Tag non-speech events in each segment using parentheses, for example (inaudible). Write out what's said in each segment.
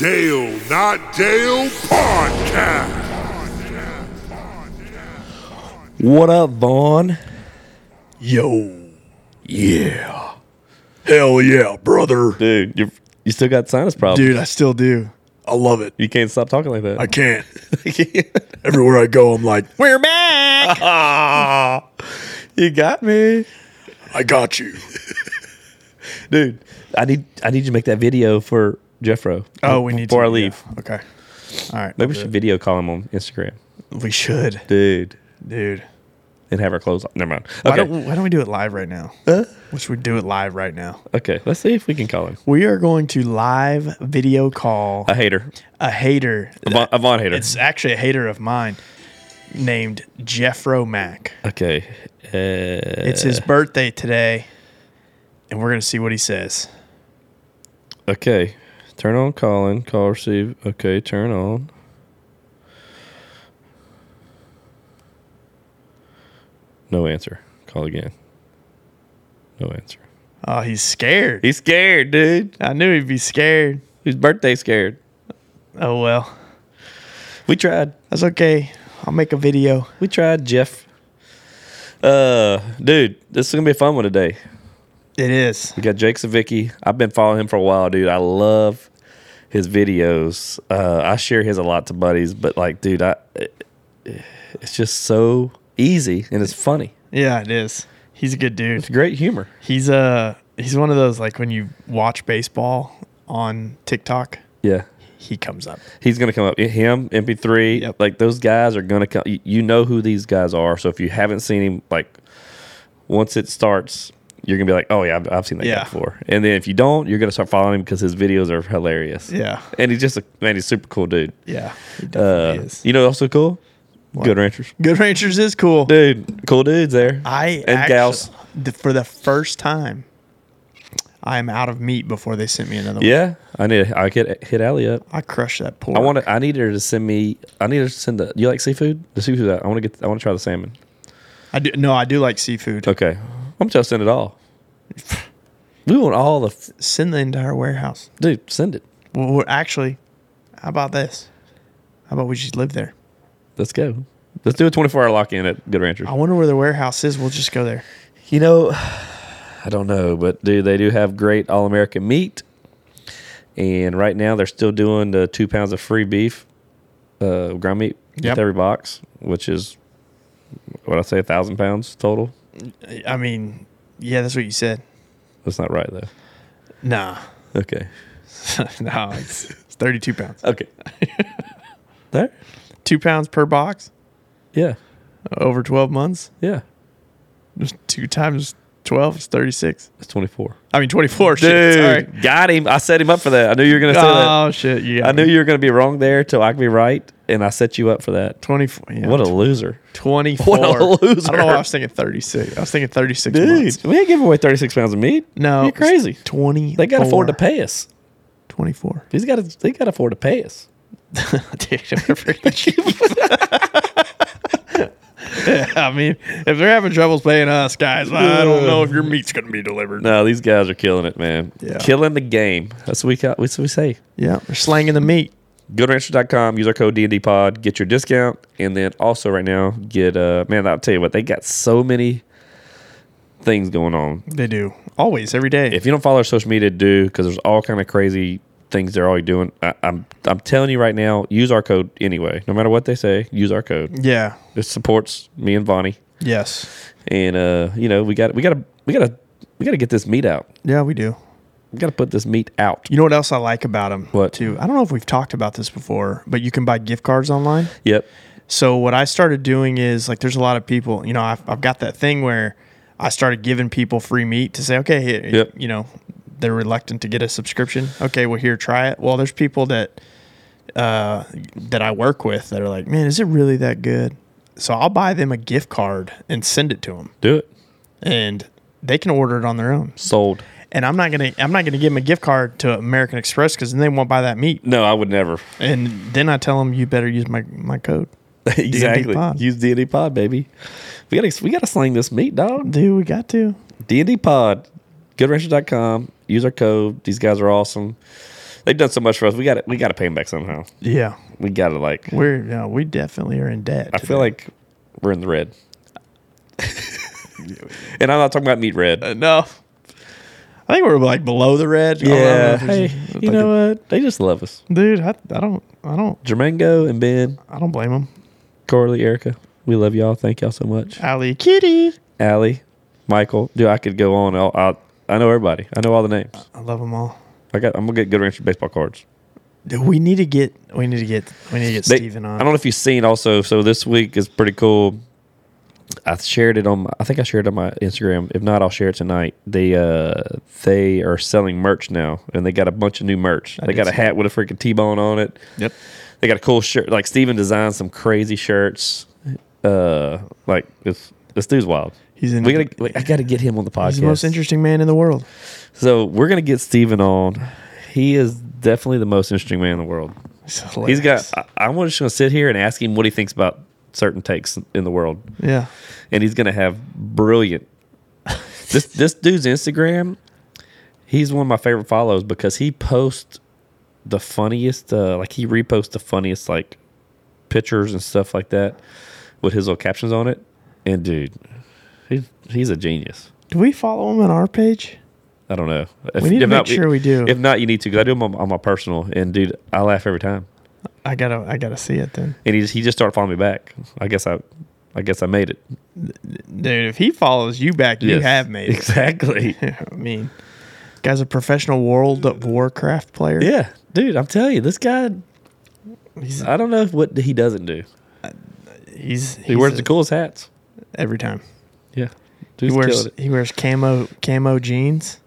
Dale Not Dale Podcast. What up, Von? Yo. Yeah. Hell yeah, brother. Dude, you you still got sinus problems. Dude, I still do. I love it. You can't stop talking like that. I can't. (laughs) Everywhere I go, I'm like, We're back. (laughs) you got me. I got you. (laughs) Dude, I need I need you to make that video for Jeffro. Oh, we need before to, I leave. yeah. Okay. All right. Maybe we should video call him on Instagram. We should, Dude. dude. And have our clothes on. Never mind. Why Okay. don't Why don't we do it live right now? Which we do it live right now. okay. Let's see if we can call him. We are going to live video call A hater. a hater. A Von hater. It's actually a hater of mine named Jeffro Mack. okay. Uh, It's his birthday today, and we're gonna see what he says. Okay. Turn on calling. Call receive. Okay. Turn on. No answer. Call again. No answer. Oh, he's scared. He's scared, dude. I knew he'd be scared. His birthday scared. Oh well, We tried. that's okay. I'll make a video. We tried, Jeff. Uh, dude, this is gonna be a fun one today. It is. We got Jake Savicki. I've been following him for a while, dude. I love his videos. Uh, I share his a lot to buddies, but like, dude, I it's just so easy and it's funny. Yeah, it is. He's a good dude. It's great humor. He's uh he's one of those like when you watch baseball on TikTok, Yeah. he comes up. He's gonna come up. Him, MP3, Yep. like those guys are gonna come. You know who these guys are. So if you haven't seen him, like once it starts, you're gonna be like, oh yeah, I've, I've seen that Yeah. guy before. And then if you don't, you're gonna start following him because his videos are hilarious. Yeah. And he's just a man. He's a super cool dude. Yeah. He Uh, is. you know, also cool. Good ranchers, Good Ranchers is cool. dude. Cool dudes there. I and actu- gals. the, for the first time, I am out of meat before they sent me another one. Yeah, I need. I could hit Allie up. I crushed that pork. I want to. I need her to send me. I need her to send the. You like seafood? The seafood. That I want to get. I want to try the salmon. I do. No, I do like seafood. Okay, I'm just it all. We want all the. f- Send the entire warehouse. Dude, send it. Well, we're- actually, how about this? How about we just live there? Let's go. Let's do a 24 hour lock in at Good Ranchers. I wonder where the warehouse is. We'll just go there. You know, I don't know, but dude, they do have great all American meat. And right now, they're still doing the two pounds of free beef, uh, ground meat Yep. with every box, which is what I say, a thousand pounds total. I mean, yeah, that's what you said. That's not right though. Nah, Okay. (laughs) no, it's, it's thirty-two pounds. Okay. (laughs) there. Two pounds per box Yeah. over twelve months. Yeah. Just Two times twelve is thirty-six. It's 24. I mean, twenty-four. Shit, sorry. got him. I set him up for that. I knew you were going to say that. Oh shit! Yeah, I knew you were going to be wrong there till I could be right, and I set you up for that. twenty-four. Yeah, What a loser. 24. what a loser. I don't know why I was thinking 36. I was thinking 36 Dude, months. we ain't giving away 36 pounds of meat. No. You're crazy. 20. They got to afford to pay us. 24. These got to they got to afford to pay us. (laughs) Dude, (laughs) they're pretty cheap. yeah, (laughs) I mean, if they're having troubles paying us, guys, I don't know if your meat's going to be delivered. No, these guys are killing it, man. Yeah. Killing the game. That's what we got. That's what we say. Yeah, they're slanging the meat. GoodRancher.com. Use our code D&D Pod. Get your discount, and then also right now get uh man. I'll tell you what they got so many things going on. They do. Always, every day. If you don't follow our social media, do because there's all kind of crazy things they're already doing. I, I'm I'm telling you right now, use our code anyway. No matter what they say, use our code. yeah. It supports me and Vonnie, Yes. and uh, you know we got we got to we got to we got to get this meat out. Yeah, we do. We got to put this meat out. You know what else I like about them? What? Too. I don't know if we've talked about this before, but you can buy gift cards online. Yep. So what I started doing is like, there's a lot of people. You know, I've, I've got that thing where I started giving people free meat to say, okay, here, Yep. you know, they're reluctant to get a subscription. Okay, well here, try it. Well, there's people that uh, that I work with that are like, man, is it really that good? So I'll buy them a gift card and send it to them, Do it. and they can order it on their own. Sold. And I'm not gonna I'm not gonna give them a gift card to American Express because then they won't buy that meat. No, I would never. And then I tell them you better use my my code. (laughs) exactly. pod. Use D and D Pod, baby. We gotta we gotta sling this meat, dog. Dude, we got to. D and D Pod. GoodRanchers.com. Use our code. These guys are awesome. they've done so much for us. We got to we got to pay them back somehow. Yeah, We got to like. we're yeah, we definitely are in debt. I feel like we're in the red. and I'm not talking about meat red. Uh, no. I think we're like below the red. Yeah. Hey, like you know what? They just love us. dude, I, I don't, I don't, Jermango and Ben, I don't blame them. Corley, Erica, we love y'all. Thank y'all so much. Ali Kitty, Allie, Michael, dude, I could go on. I'll, I'll, I know everybody. I know all the names. I love them all. I got. I'm gonna get good Rancher baseball cards. Dude, we need to get, we need to get, we need to get They- Steven on. I don't know if you've seen also. So this week is pretty cool. I shared it on. My, I think I shared it on my Instagram. If not, I'll share it tonight. They uh they are selling merch now, and they got a bunch of new merch. I they got a see hat with a freaking T-bone on it. Yep. They got a cool shirt. Like Steven designed some crazy shirts. Uh, like this this dude's wild. He's in. We gotta. we- I got to get him on the podcast. he's the most interesting man in the world. So we're gonna get Steven on. He is definitely the most interesting man in the world. He's, got. I, I'm just gonna sit here and ask him what he thinks about certain takes in the world, yeah. and he's gonna have brilliant. this this dude's Instagram. He's one of my favorite follows because he posts the funniest. Uh, like he reposts the funniest like pictures and stuff like that with his little captions on it. And dude, he's he's a genius. Do we follow him on our page? I don't know. If, We need to make not, sure we do. If not, you need to. Cause I do them on, on my personal, and dude, I laugh every time. I gotta, I gotta see it then. And he just, he just started following me back. I guess I, I guess I made it. Dude, if he follows you back, you have made it. exactly. (laughs) I mean, guy's a professional World of Warcraft player. yeah, dude, I'm telling you, this guy. He's, I don't know what he doesn't do. he's, He wears a- the coolest hats. every time. Yeah, He wears, he wears camo, camo jeans.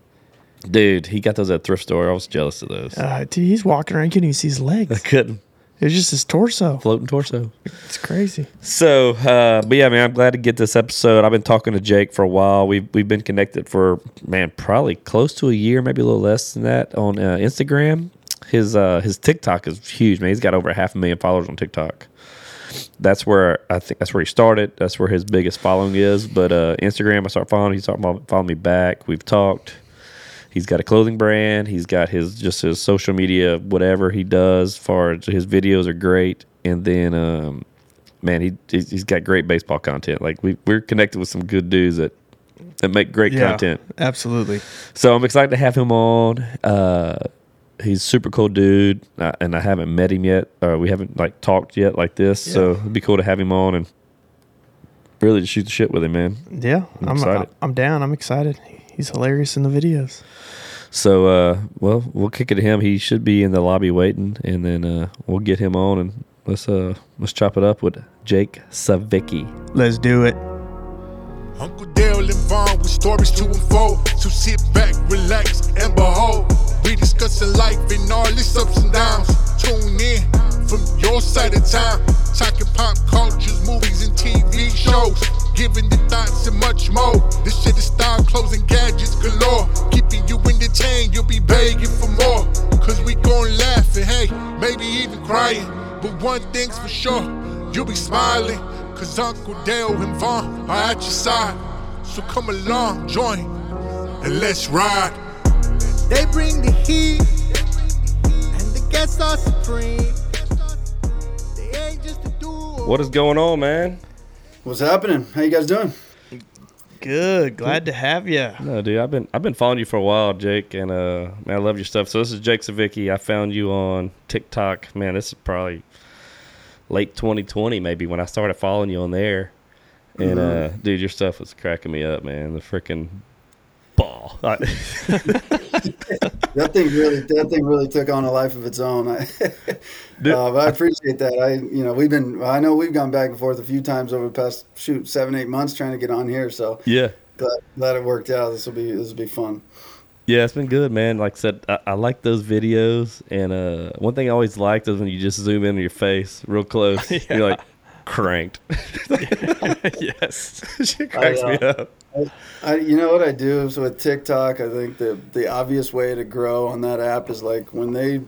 Dude, he got those at thrift store. I was jealous of those. Uh, dude, he's walking around. You couldn't even see his (laughs) legs. I couldn't It's just his torso. floating torso. It's crazy. So, uh, but yeah, man, I'm glad to get this episode. I've been talking to Jake for a while. We've we've been connected for man, probably close to a year, maybe a little less than that on uh, Instagram. His uh, his TikTok is huge, man. He's got over half a million followers on TikTok. That's where I think that's where he started. That's where his biggest following is. But uh, Instagram, I start following. He started following me back. We've talked. He's got a clothing brand. He's got his just his social media, whatever he does. Far his videos are great, and then um, man, he he's got great baseball content. Like we we're connected with some good dudes that that make great content. absolutely. So I'm excited to have him on. Uh, he's super cool dude, uh, and I haven't met him yet. Uh, we haven't like talked yet like this. So it'd be cool to have him on and really just shoot the shit with him, man. Yeah, I'm I'm excited. I'm down. I'm excited. He's hilarious in the videos. So uh, well, we'll kick it to him. He should be in the lobby waiting, and then uh, we'll get him on and let's uh let's chop it up with Jake Savicki. Let's do it. Uncle Dale and Von with stories to unfold. So sit back, relax, and behold. We discussing life and all its ups and downs. Tune in from your side of town. Talking pop cultures, movies, and TV shows. Giving the thoughts and much more. This shit is style, clothes, and gadgets galore. Keeping you entertained, you'll be begging for more. Cause we gon' laugh and hey, maybe even crying. But one thing's for sure, you'll be smiling. Cause Uncle Dale and Von are at your side. So come along, join, and let's ride. They bring the heat, and the guests are supreme. They ain't just a duo. What is going on, man? What's happening? How you guys doing? Good. Glad to have you. No, dude, I've been I've been following you for a while, Jake, and uh, man, I love your stuff. So this is Jake Savicki. I found you on TikTok. Man, this is probably late 2020, maybe when I started following you on there. And uh, dude, your stuff was cracking me up, man. The freaking ball. (laughs) (laughs) That thing really, that thing really took on a life of its own. I, (laughs) uh, but I appreciate that. I, you know, we've been, I know we've gone back and forth a few times over the past shoot seven, eight months trying to get on here. So yeah. glad, glad it worked out. This will be, this will be fun. Yeah, it's been good, man. Like I said, I, I like those videos, and uh, one thing I always liked is when you just zoom in on your face real close. You're like cranked. (laughs) yes, (laughs) she cracks I, me uh, up. I, you know what I do is with TikTok. I think the the obvious way to grow on that app is like when they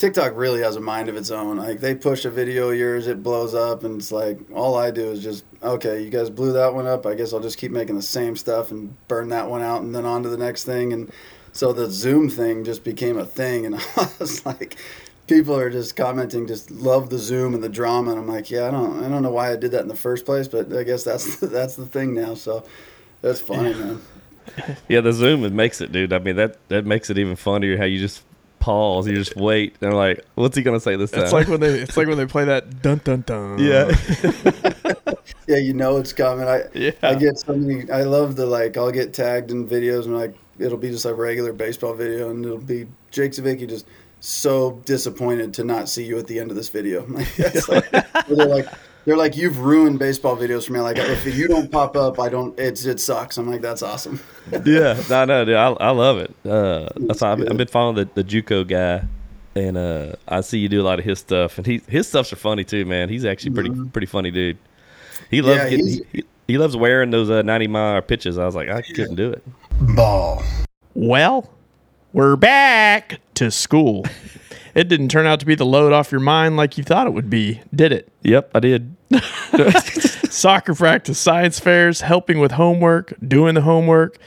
TikTok really has a mind of its own. Like they push a video of yours, it blows up, and it's like all I do is just okay. You guys blew that one up. I guess I'll just keep making the same stuff and burn that one out, and then on to the next thing. And So the Zoom thing just became a thing, and (laughs) I was like, people are just commenting, just love the Zoom and the drama, and I'm like, yeah, I don't, I don't know why I did that in the first place, but I guess that's (laughs) that's the thing now. So that's funny, man. (laughs) Yeah, the zoom it makes it, dude. I mean that that makes it even funnier how you just pause, you just wait, and they're like, what's he gonna say this time? It's like when they it's like when they (laughs) play that dun dun dun. yeah, Yeah, you know it's coming. I Yeah. I get so many. I love the like. I'll get tagged in videos and like it'll be just like regular baseball video, and it'll be Jake Savicki just so disappointed to not see you at the end of this video. (laughs) Like, they're like they're like you've ruined baseball videos for me. Like if you don't pop up, I don't. It's it sucks. I'm like that's awesome. (laughs) yeah. No, no, dude, I, I love it. Uh, that's I've. I've been following the, the JUCO guy, and uh, I see you do a lot of his stuff, and he his stuffs are funny too, man. He's actually pretty pretty funny, dude. He loves Yeah, getting, he, he loves wearing those uh, ninety mile pitches. I was like, I couldn't do it. Ball. Well, we're back to school. it didn't turn out to be the load off your mind like you thought it would be, did it? Yep, I did. (laughs) (laughs) Soccer practice, science fairs, helping with homework, doing the homework.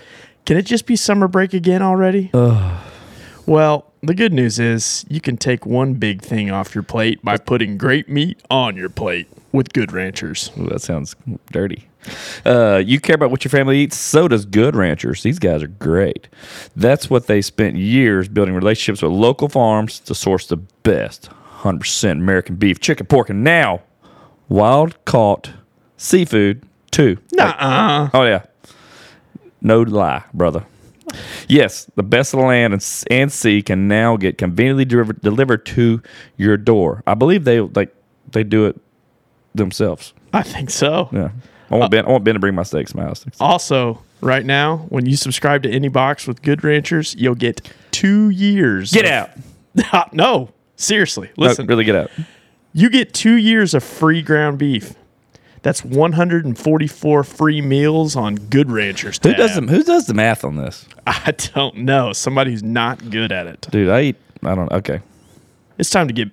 Can it just be summer break again already? Well, the good news is you can take one big thing off your plate by putting great meat on your plate with Good Ranchers. Ooh, that sounds dirty. Uh, you care about what your family eats? So does Good Ranchers. These guys are great. That's what they spent years building relationships with local farms to source the best 100% American beef, chicken, pork, and now wild caught seafood too. Nuh-uh. Oh yeah, no lie, brother. Yes, the best of the land and, and sea can now get conveniently delivered, delivered to your door. I believe they like they do it themselves. I think so. Yeah. I want uh, Ben. I want Ben to bring my steaks to my house. Also, right now, when you subscribe to any box with Good Ranchers, you'll get two years. Get of- out! (laughs) Uh, no, seriously. No, Listen, really get out. you get two years of free ground beef. That's 144 free meals on Good Ranchers. Who does the Who does the math on this, (laughs) I don't know. Somebody who's not good at it. dude? I eat. I don't. Okay. It's time to get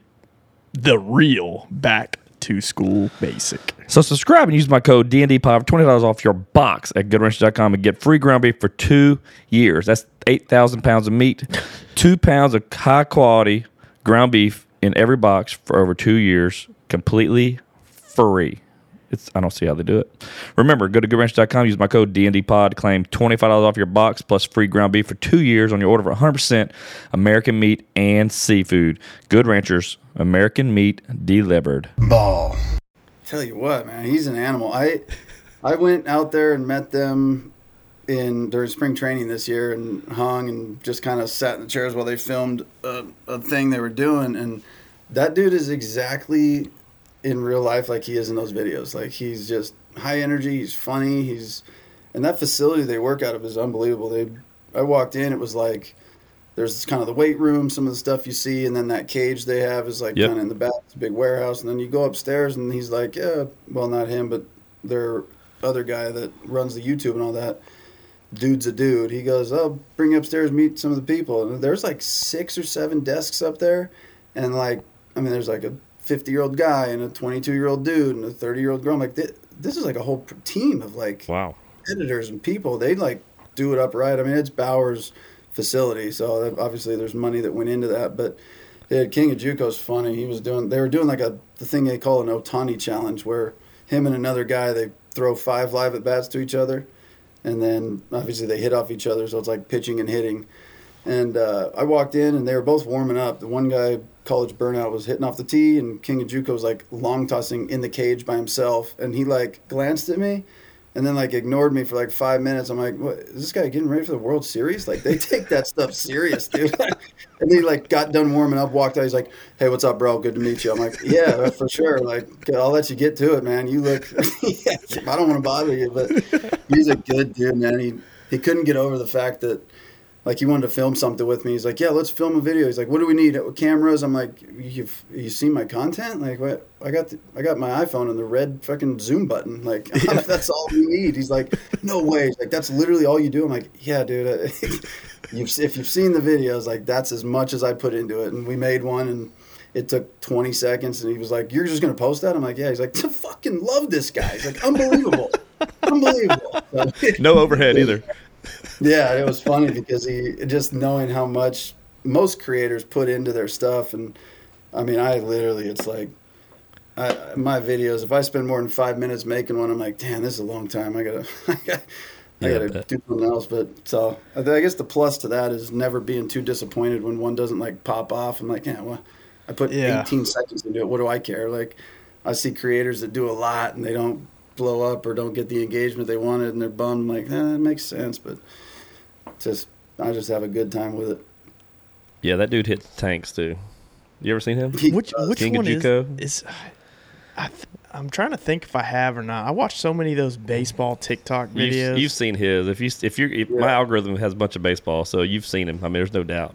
the real back to school basic. So subscribe and use my code DND Pod for twenty dollars off your box at GoodRanch.com and get free ground beef for two years. That's eight thousand pounds of meat, (laughs) two pounds of high quality ground beef in every box for over two years, completely free. It's I don't see how they do it. Remember, go to GoodRanch.com, use my code DNDPOD, claim twenty five dollars off your box plus free ground beef for two years on your order for one hundred percent American meat and seafood. Good Ranchers, American meat delivered. Ball. Tell you what, man, he's an animal. I I went out there and met them in during spring training this year and hung and just kind of sat in the chairs while they filmed a, a thing they were doing and that dude is exactly in real life like he is in those videos. Like he's just high energy, he's funny, he's and that facility they work out of is unbelievable. They I walked in, it was like there's kind of the weight room, some of the stuff you see, and then that cage they have is like Yep. kind of in the back. It's a big warehouse, and then you go upstairs, and he's like, yeah, well, not him, but their other guy that runs the YouTube and all that. Dude's a dude. He goes, oh, bring you upstairs, meet some of the people. And there's like six or seven desks up there, and like, I mean, there's like a 50 year old guy and a 22 year old dude and a 30 year old girl. I'm like, this, this is like a whole team of like Wow. editors and people they like do it upright. i mean it's bauer's facility so obviously there's money that went into that but yeah, king of juco's funny he was doing they were doing like a the thing they call an Ohtani challenge where him and another guy they throw five live at bats to each other and then obviously they hit off each other so it's like pitching and hitting and uh, I walked in and they were both warming up. The one guy, college burnout, was hitting off the tee, and King of Juco was like long tossing in the cage by himself. And he like glanced at me, and then like ignored me for like five minutes. I'm like, what is this guy getting ready for the World Series? Like they take that stuff serious, dude. (laughs) and he like got done warming up, walked out. He's like, hey, what's up, bro? Good to meet you. I'm like, yeah, (laughs) for sure. Like I'll let you get to it, man. You look. (laughs) I don't want to bother you, but he's a good dude, man. He he couldn't get over the fact that like he wanted to film something with me. He's like, "Yeah, let's film a video." He's like, "What do we need? Cameras?" I'm like, "You've you seen my content? Like, what? I got the, I got my iPhone and the red fucking zoom button. Like, (laughs) that's all we need." He's like, "No way!" He's like, "That's literally all you do." I'm like, "Yeah, dude. Uh, (laughs) you've if you've seen the videos, like that's as much as I put into it." And we made one and. It took 20 seconds, and he was like, "You're just gonna post that?" I'm like, "Yeah." He's like, "I fucking love this guy." He's like, "Unbelievable, (laughs) unbelievable." So- No overhead either. Yeah, it was funny because he just knowing how much most creators put into their stuff, and I mean, I literally, it's like I, my videos. If I spend more than five minutes making one, I'm like, damn, this is a long time. I gotta, (laughs) I gotta, I Yeah, gotta do something else. But so I, I guess the plus to that is never being too disappointed when one doesn't like pop off. I'm like, yeah, well, I put Yeah. 18 seconds into it. What do I care? Like, I see creators that do a lot and they don't blow up or don't get the engagement they wanted, and they're bummed. I'm like, eh, that makes sense, but just I just have a good time with it. Yeah, that dude hits tanks too. You ever seen him? He Which does. which King of one is, Juco? is I th- I'm trying to think if I have or not. I watch so many of those baseball TikTok You've, videos. you've seen his. If you if you're if my algorithm has a bunch of baseball, so you've seen him. I mean, there's no doubt.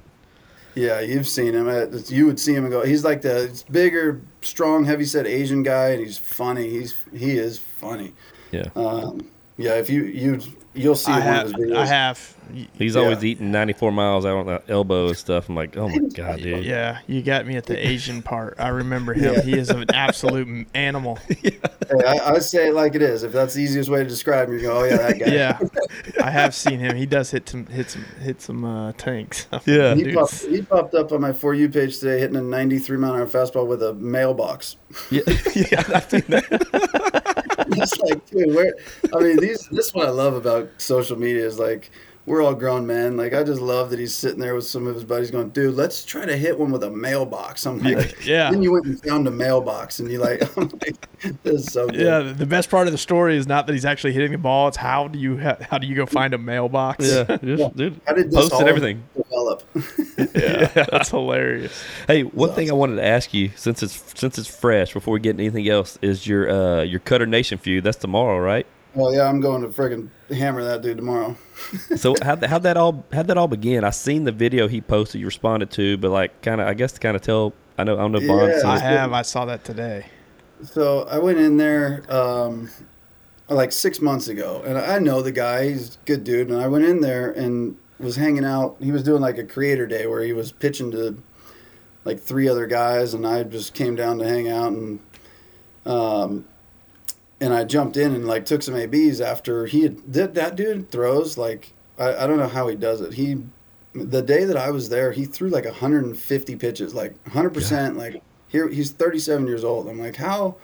Yeah, you've seen him. Uh, You would see him and go. He's like the bigger, strong, heavy-set Asian guy, and he's funny. He's he is funny. Yeah, Um, yeah, if you you you'll see I one have. of his videos. I have. He's Yeah. always eating 94 miles out on the elbow and stuff. I'm like, oh my (laughs) god, dude. Yeah, you got me at the Asian part. I remember him. Yeah. He is an absolute m- animal. (laughs) Hey, I, I say it like it is. If that's the easiest way to describe him, you go, oh yeah, that guy. Yeah, (laughs) I have seen him. He does hit some hit some hit some uh, tanks. Yeah. He popped, he popped up on my for you page today, hitting a 93 mile an hour fastball with a mailbox. Yeah, yeah, I've seen that. (laughs) it's like, dude, where? I mean, these. This is what I love about social media is like we're all grown men. Like I just love that he's sitting there with some of his buddies, going, "Dude, let's try to hit one with a mailbox." I'm like, Yeah. Then you went and found a mailbox, and you like, (laughs) I'm like, this is so good. Yeah, the best part of the story is not that he's actually hitting the ball. It's how do you ha- how do you go find a mailbox? Yeah, (laughs) just, dude, How did this posted all everything. develop? (laughs) yeah, that's hilarious. Hey, one thing I wanted to ask you since it's since it's fresh before we get into anything else is your uh your Cutter Nation feud. That's tomorrow, right? Well, yeah, I'm going to friggin' hammer that dude tomorrow. (laughs) So how how that all how'd that all begin? I seen the video he posted, you responded to, but like kind of I guess to kind of tell I know I don't know if Von Yeah. I have. I saw that today. So I went in there um, like six months ago, and I know the guy. He's a good dude. And I went in there and was hanging out. He was doing like a creator day where he was pitching to like three other guys, and I just came down to hang out and um, and I jumped in and like took some ABs after he had that, that dude throws like I, I don't know how he does it. He the day that I was there, he threw like 150 pitches, like 100 percent. Like here, he's 37 years old. I'm like, how,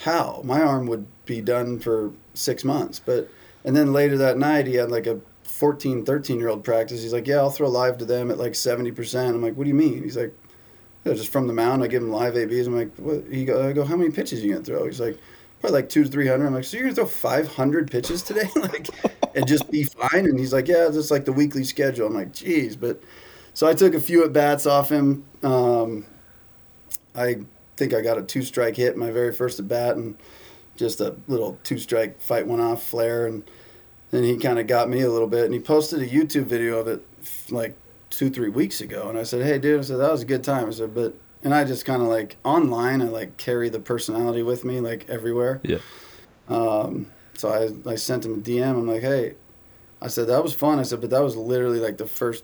how my arm would be done for six months, but and then later that night he had like a 14, 13 year old practice. He's like, yeah, I'll throw live to them at like 70 percent. I'm like, what do you mean? He's like, yeah, just from the mound. I give him live ABs. I'm like, what? He go, I go, how many pitches you gonna throw? He's like, probably like two to three hundred. I'm like, so you're gonna throw 500 pitches today, (laughs) like, and just be fine? And he's like, yeah, just like the weekly schedule. I'm like, geez, but so I took a few at bats off him. Um, I think I got a two strike hit my very first at bat, and just a little two strike fight went off flare, and then he kind of got me a little bit, and he posted a YouTube video of it like two three weeks ago, and I said, hey dude, I said that was a good time. I said, but and I just kind of like online, I like carry the personality with me like everywhere. Yeah. Um, so I, I sent him a DM. I'm like, hey, I said, that was fun. I said, but that was literally like the first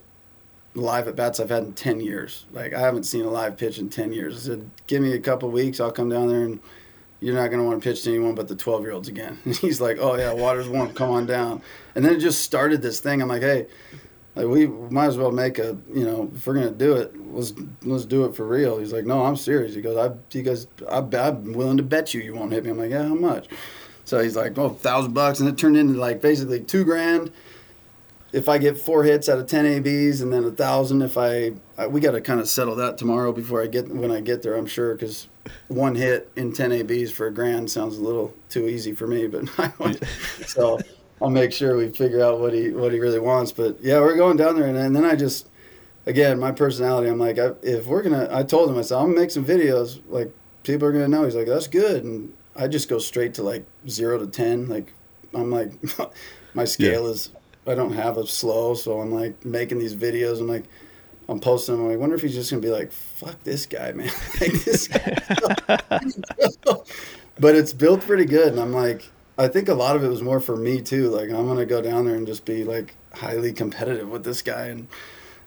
live at bats I've had in 10 years. Like, I haven't seen a live pitch in 10 years. I said, give me a couple weeks. I'll come down there and you're not going to want to pitch to anyone but the 12 year olds again. (laughs) And he's like, oh, yeah, water's warm. Come on down. And then it just started this thing. I'm like, hey, like we might as well make a, you know, if we're gonna do it, let's let's do it for real. He's like, no, I'm serious. He goes, I, he goes, I, I'm willing to bet you you won't hit me. I'm like, yeah, how much? So he's like, oh, thousand bucks, and it turned into like basically two grand if I get four hits out of ten ABs, and then a thousand if I, I we got to kind of settle that tomorrow before I get when I get there. I'm sure because one hit in ten ABs for a grand sounds a little too easy for me, but (laughs) I so I'll make sure we figure out what he what he really wants. But yeah, we're going down there, and, and then I just again my personality. I'm like, I, if we're gonna, I told him I said I'm gonna make some videos like people are gonna know. He's like, that's good, and I just go straight to like zero to ten. Like I'm like (laughs) my scale is I don't have a slow, so I'm like making these videos. I'm like I'm posting. them. I'm like, wonder if he's just gonna be like, fuck this guy, man. (laughs) like this guy. (laughs) but it's built pretty good, and I'm like, I think a lot of it was more for me too. Like I'm gonna go down there and just be like highly competitive with this guy, and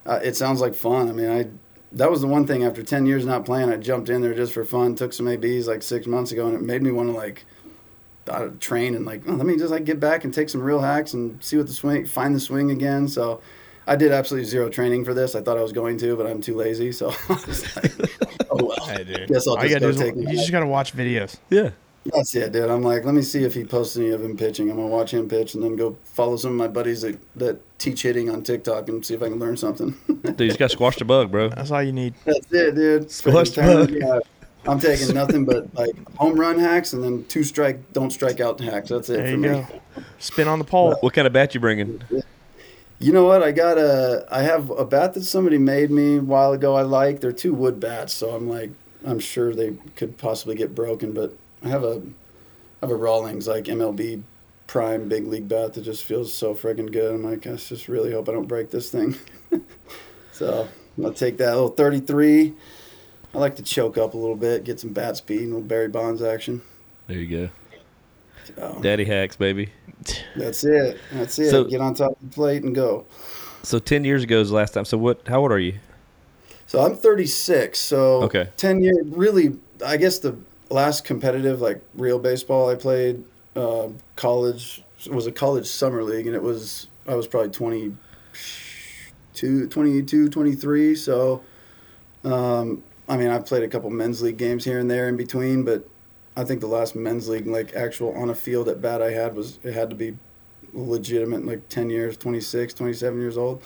uh, it sounds like fun. I mean, I that was the one thing after ten years not playing, I jumped in there just for fun. Took some ABs like six months ago, and it made me want to like train and like, oh, let me just like get back and take some real hacks and see what the swing, find the swing again. So I did absolutely zero training for this. I thought I was going to, but I'm too lazy. So (laughs) I was like, oh well. Hey, dude. Guess I'll just gotta go take is, you just gotta watch videos. Yeah. That's it, dude. I'm like, let me see if he posts any of him pitching. I'm gonna watch him pitch and then go follow some of my buddies that, that teach hitting on TikTok and see if I can learn something. Dude, you just got to squash the bug, bro. That's all you need. That's it, dude. Squash the bug. Yeah. I'm taking nothing but like home run hacks and then two strike, don't strike out hacks. That's it There for you me. go. Spin on the pole. What kind of bat you bringing? You know what? I got a. I have a bat that somebody made me a while ago. I like. They're two wood bats, so I'm like, I'm sure they could possibly get broken. But I have a, I have a Rawlings like MLB prime big league bat that just feels so friggin' good. I'm like, I just really hope I don't break this thing. (laughs) so I'll take that little 33. I like to choke up a little bit, get some bat speed, a little Barry Bonds action. There you go. So Daddy hacks, baby. (laughs) that's it. That's it. So- get on top of the plate and go. So 10 years ago is the last time. So what? How old are you? So I'm 36. So Okay. 10 years. Really, I guess the last competitive like real baseball I played uh, college was a college summer league, and it was I was probably 22, 22 23. So, um, I mean, I played a couple men's league games here and there in between, but I think the last men's league like actual on a field at bat I had was it had to be legitimate like 10 years 26 27 years old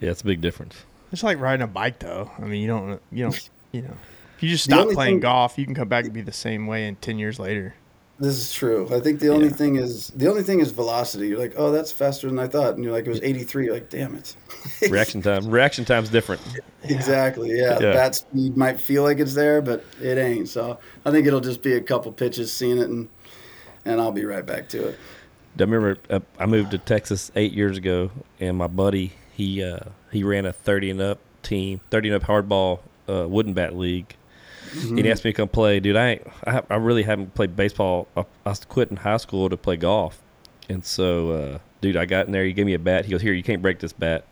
Yeah, it's a big difference. It's like riding a bike, though. I mean, you don't, you don't, you know, if you just stop playing thing- golf, you can come back and be the same way in ten years later. This is true. I think the only Yeah. thing is the only thing is velocity. You're like, oh, that's faster than I thought, and you're like, it was 83. You're like, damn it. (laughs) Reaction time. Reaction time's different. exactly. Yeah. Yeah. Bat speed might feel like it's there, but it ain't. So I think it'll just be a couple pitches, seeing it, and and I'll be right back to it. I remember uh, I moved to Texas eight years ago, and my buddy he uh, he ran a thirty and up team, thirty and up hardball uh, wooden bat league. Mm-hmm. He asked me to come play, dude. I ain't, I, I really haven't played baseball. I, I quit in high school to play golf, and so uh, dude, I got in there. He gave me a bat. He goes, "Here, you can't break this bat."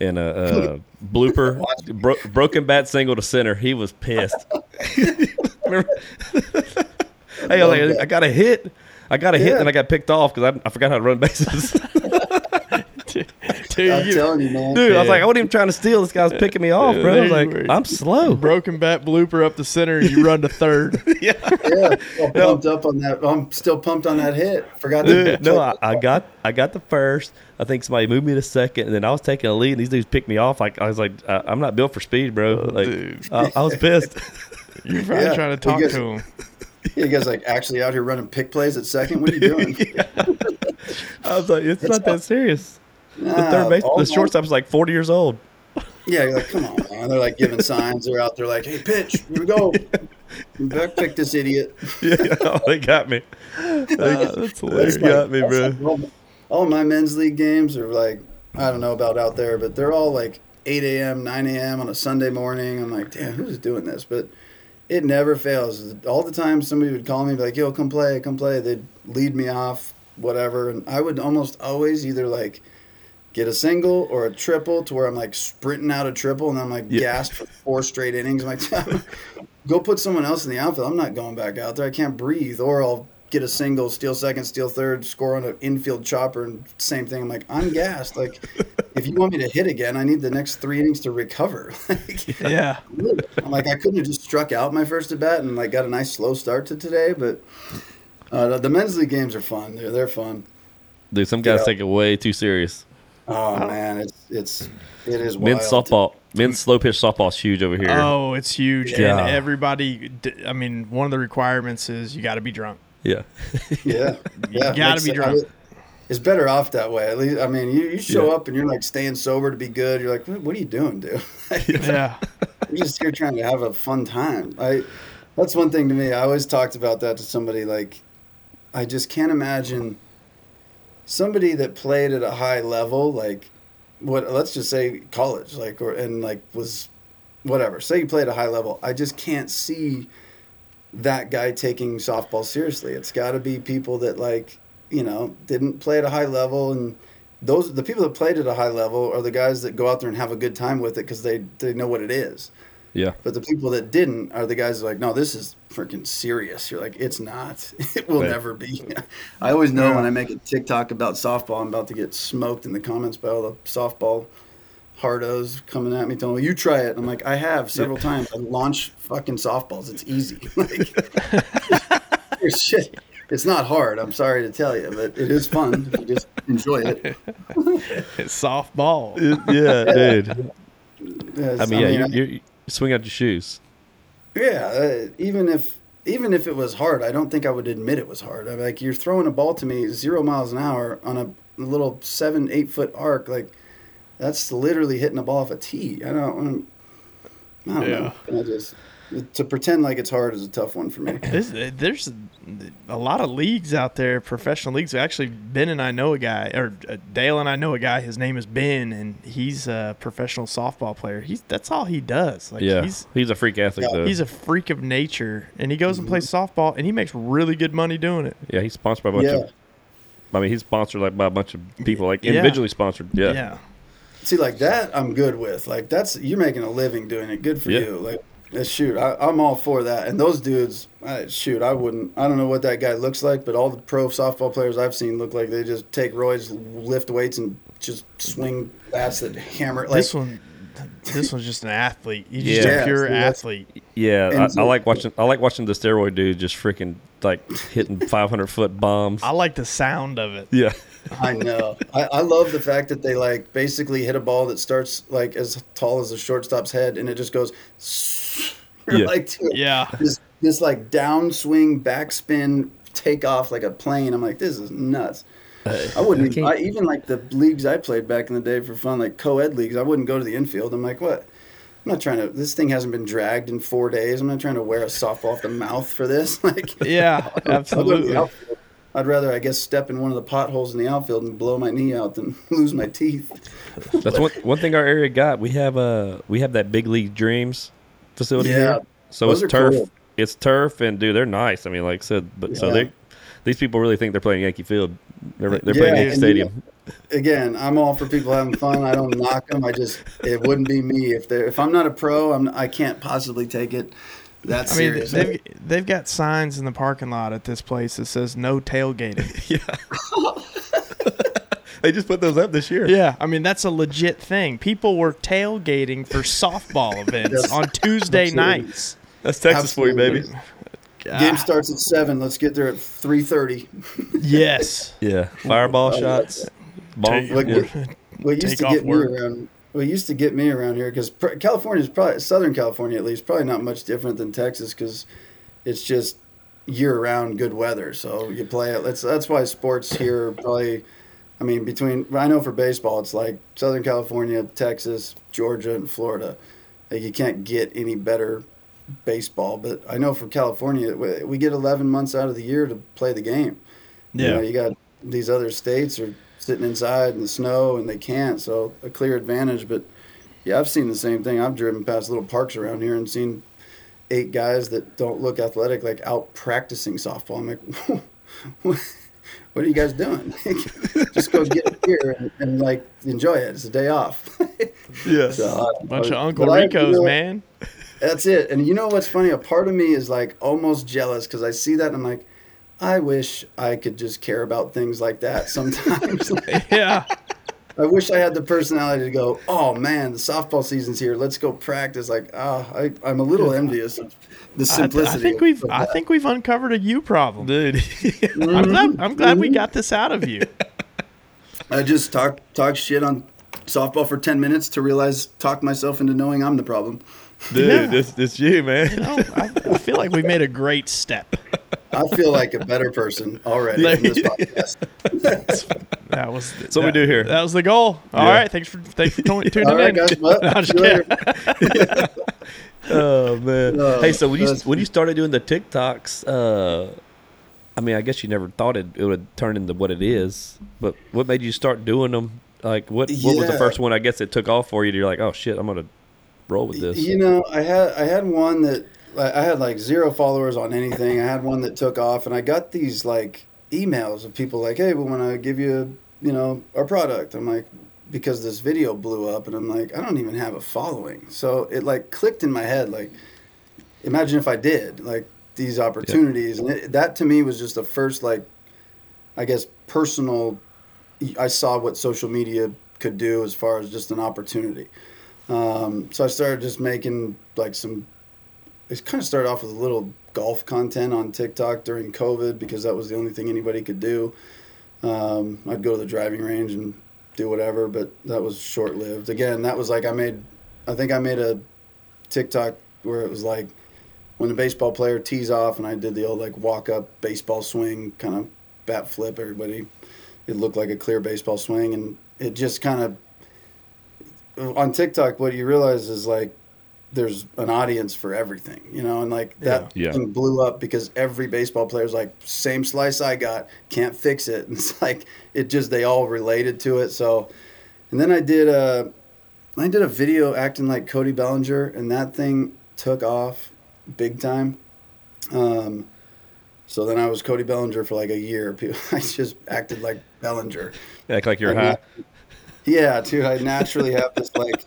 And a, a (laughs) blooper, bro- broken bat single to center. He was pissed. (laughs) (laughs) Hey, I, like, I got a hit. I got a hit, and I got picked off because I, I forgot how to run bases. Dude, I'm you- telling you, man. Dude, I was like, I wasn't even trying to steal. This guy's picking me off, bro. I was like, I'm slow. broken bat blooper up the center, you (laughs) run to third. (laughs) yeah, I'm (laughs) pumped up on that. I'm still pumped on that hit. Forgot to Dude, no, I, I got I got the first. I think somebody moved me to second, and then I was taking a lead, and these dudes picked me off. Like I was like, I, I'm not built for speed, bro. Oh, like dude. I, I was pissed. You're probably Yeah, trying to talk he to him. You guys like actually out here running pick plays at second? What are you doing? I was like, it's not that serious. The third uh, base, all the shortstop's like 40 years old. Yeah, you're like, come on, man. They're like giving signs. They're out there like, hey, pitch. Here we go. (laughs) Back pick this idiot. Yeah, oh, they got me. (laughs) They, that's they got me, bro. like all, all my men's league games are like, I don't know about out there, but they're all like 8 a.m., 9 a.m. on a Sunday morning. I'm like, damn, who's doing this? But it never fails. All the time somebody would call me, be like, yo, come play, come play. They'd lead me off, whatever. And I would almost always either like get a single or a triple to where I'm like sprinting out a triple and I'm like Yeah. gassed for four straight innings. I'm like, (laughs) go put someone else in the outfield. I'm not going back out there. I can't breathe. Or I'll get a single, steal second, steal third, score on an infield chopper, and same thing. I'm like, I'm gassed. Like, if you want me to hit again, I need the next three innings to recover. (laughs) Like, Yeah. I'm like, I couldn't have just struck out my first at bat and like got a nice slow start to today. But uh, the- the men's league games are fun. They're they're fun. Dude, some guys Yeah. take it way too serious. Oh man, it's it's it is Men's wild. softball, men's slow pitch softball is huge over here. Oh, it's huge. Yeah. And everybody, I mean, one of the requirements is you got to be drunk. Yeah, (laughs) Yeah, yeah. gotta be drunk. I mean, it's better off that way. At least, I mean, you, you show Yeah. up and you're like staying sober to be good. You're like, what, what are you doing, dude? (laughs) Yeah. You're just here trying to have a fun time. I that's one thing to me. I always talked about that to somebody like I just can't imagine somebody that played at a high level like what let's just say college like or and like was whatever. Say you played at a high level. I just can't see that guy taking softball seriously. It's got to be people that like, you know, didn't play at a high level and those the people that played at a high level are the guys that go out there and have a good time with it because they they know what it is. Yeah. But the people that didn't are the guys that are like, no, this is freaking serious. You're like, it's not. (laughs) It will Right. never be. (laughs) I always know when I make a TikTok about softball, I'm about to get smoked in the comments by all the softball hardos coming at me telling me, you try it. I'm like, I have several times. I launch fucking softballs. It's easy. (laughs) Like, shit. It's not hard. I'm sorry to tell you, but it is fun if you just enjoy it. It's softball. yeah, dude. Yes, I mean, yeah, I- you, you swing out your shoes. Yeah, uh, even if even if it was hard, I don't think I would admit it was hard. I'm like, you're throwing a ball to me zero miles an hour on a little seven, eight foot arc. Like, that's literally hitting a ball off a tee. I don't, I don't know. I just to pretend like it's hard is a tough one for me. There's, there's a lot of leagues out there, professional leagues. Actually, Ben and I know a guy, or uh, Dale and I know a guy. His name is Ben, and he's a professional softball player. He's that's all he does. Like Yeah, he's he's, a freak athlete though. he's a freak of nature, and he goes and plays softball, and he makes really good money doing it. yeah, he's sponsored by a bunch Yeah. of. I mean, he's sponsored like by a bunch of people, like Yeah. individually sponsored. Yeah. yeah. See, like that, I'm good with. Like that's you're making a living doing it. Good for Yeah. you. Like, Uh, shoot, I, I'm all for that. And those dudes, I, shoot, I wouldn't. I don't know what that guy looks like, but all the pro softball players I've seen look like they just take roids, lift weights, and just swing bats that hammer. Like, this one, this one's just an athlete. He's just Yeah. a pure See, that's- athlete. Yeah, I, I like watching. I like watching the steroid dude just freaking like hitting (laughs) 500 foot bombs. I like the sound of it. yeah, I know. I, I love the fact that they like basically hit a ball that starts like as tall as the shortstop's head, and it just goes. (laughs) Yeah. like to Yeah. this this like downswing backspin takeoff like a plane. I'm like, this is nuts. I wouldn't even, I, even like the leagues I played back in the day for fun, like co-ed leagues. I wouldn't go to the infield. I'm like, what? I'm not trying to. This thing hasn't been dragged in four days. I'm not trying to wear a softball off the mouth for this. (laughs) Like, (laughs) Yeah, I'll go to the absolutely. I'd rather, I guess, step in one of the potholes in the outfield and blow my knee out than lose my teeth. that's one one thing our area got. We have uh we have that big league dreams facility Yeah. here. So Those it's turf. cool. It's turf, and dude, they're nice. I mean, like I said, but so they these people really think they're playing Yankee Field. They're, they're Yeah, playing Yankee and Stadium. Again, I'm all for people having fun. I don't knock them. I just it wouldn't be me if they are if I'm not a pro. I'm I can't possibly take it that I mean, they've they've got signs in the parking lot at this place that says no tailgating. (laughs) (laughs) (laughs) They just put those up this year. yeah, I mean that's a legit thing. People were tailgating for softball (laughs) events on Tuesday Absolutely. nights. That's Texas for you, baby. Absolutely. Ah, Game starts at seven. Let's get there at three thirty. (laughs) Yes. Yeah, fireball shots. Bomb. Like, yeah. What used Take to off get me work. around, what used to get me around here, because California is probably Southern California at least, probably not much different than Texas, because it's just year-round good weather. So you play it. That's that's why sports here are probably. I mean, between I know for baseball, it's like Southern California, Texas, Georgia, and Florida. Like you can't get any better baseball. But I know for California, we get 11 months out of the year to play the game. You Yeah. know, you got these other states are sitting inside in the snow and they can't, so a clear advantage. But yeah, I've seen the same thing. I've driven past little parks around here and seen eight guys that don't look athletic, like out practicing softball. I'm like, (laughs) what are you guys doing? (laughs) Just go get a beer and, and like enjoy it. It's a day off. (laughs) Yeah. So, uh, Bunch of but Uncle I- you Ricos, know, man. That's it. And you know what's funny? A part of me is like almost jealous because I see that and I'm like, I wish I could just care about things like that sometimes. (laughs) Yeah. I wish I had the personality to go, oh man, the softball season's here. Let's go practice. Like, ah, I, I'm a little envious of the I, th- simplicity. I think we've I think we've uncovered a you problem. Dude. (laughs) I'm mm-hmm. glad I'm glad we mm-hmm. got this out of you. (laughs) I just talk talk shit on softball for ten minutes to realize talk myself into knowing I'm the problem. Dude, Yeah. this it's you, man. You know, I, I feel like we made a great step. I feel like a better person already from this podcast. That was That's what we do here. That was the goal. All Yeah. right, thanks for thanks for (laughs) tuning tuning All right, in. guys. Well, No, Oh man. Oh, hey, so when you when you started doing the TikToks, uh, I mean, I guess you never thought it, it would turn into what it is. But what made you start doing them? Like, what what was the first one? I guess it took off for you. You're like, oh shit, I'm gonna roll with this. You know, I had I had one that I had like zero followers on anything. I had one that took off, and I got these like emails of people like, "Hey, we want to give you, you know, our product." I'm like, because this video blew up, and I'm like, I don't even have a following. So it like clicked in my head, like, imagine if I did like these opportunities, and it, that to me was just the first like, I guess personal. I saw what social media could do as far as just an opportunity. Um, so I started just making like some. It kind of started off with a little golf content on TikTok during COVID because that was the only thing anybody could do. Um, I'd go to the driving range and do whatever, but that was short lived. Again, that was like I made, I think I made a TikTok where it was like when the baseball player tees off and I did the old like walk up baseball swing kind of bat flip. Everybody, it looked like a clear baseball swing, and it just kind of on TikTok. What you realize is like there's an audience for everything, you know, and like that Yeah. Thing blew up because every baseball player's like, same slice I got, can't fix it. (laughs) And it's like it just they all related to it. So, and then I did a, I did a video acting like Cody Bellinger, and that thing took off big time. Um, so then I was Cody Bellinger for like a year. (laughs) I just acted like Bellinger. Act like you're I mean, high. Yeah, too. I naturally have this like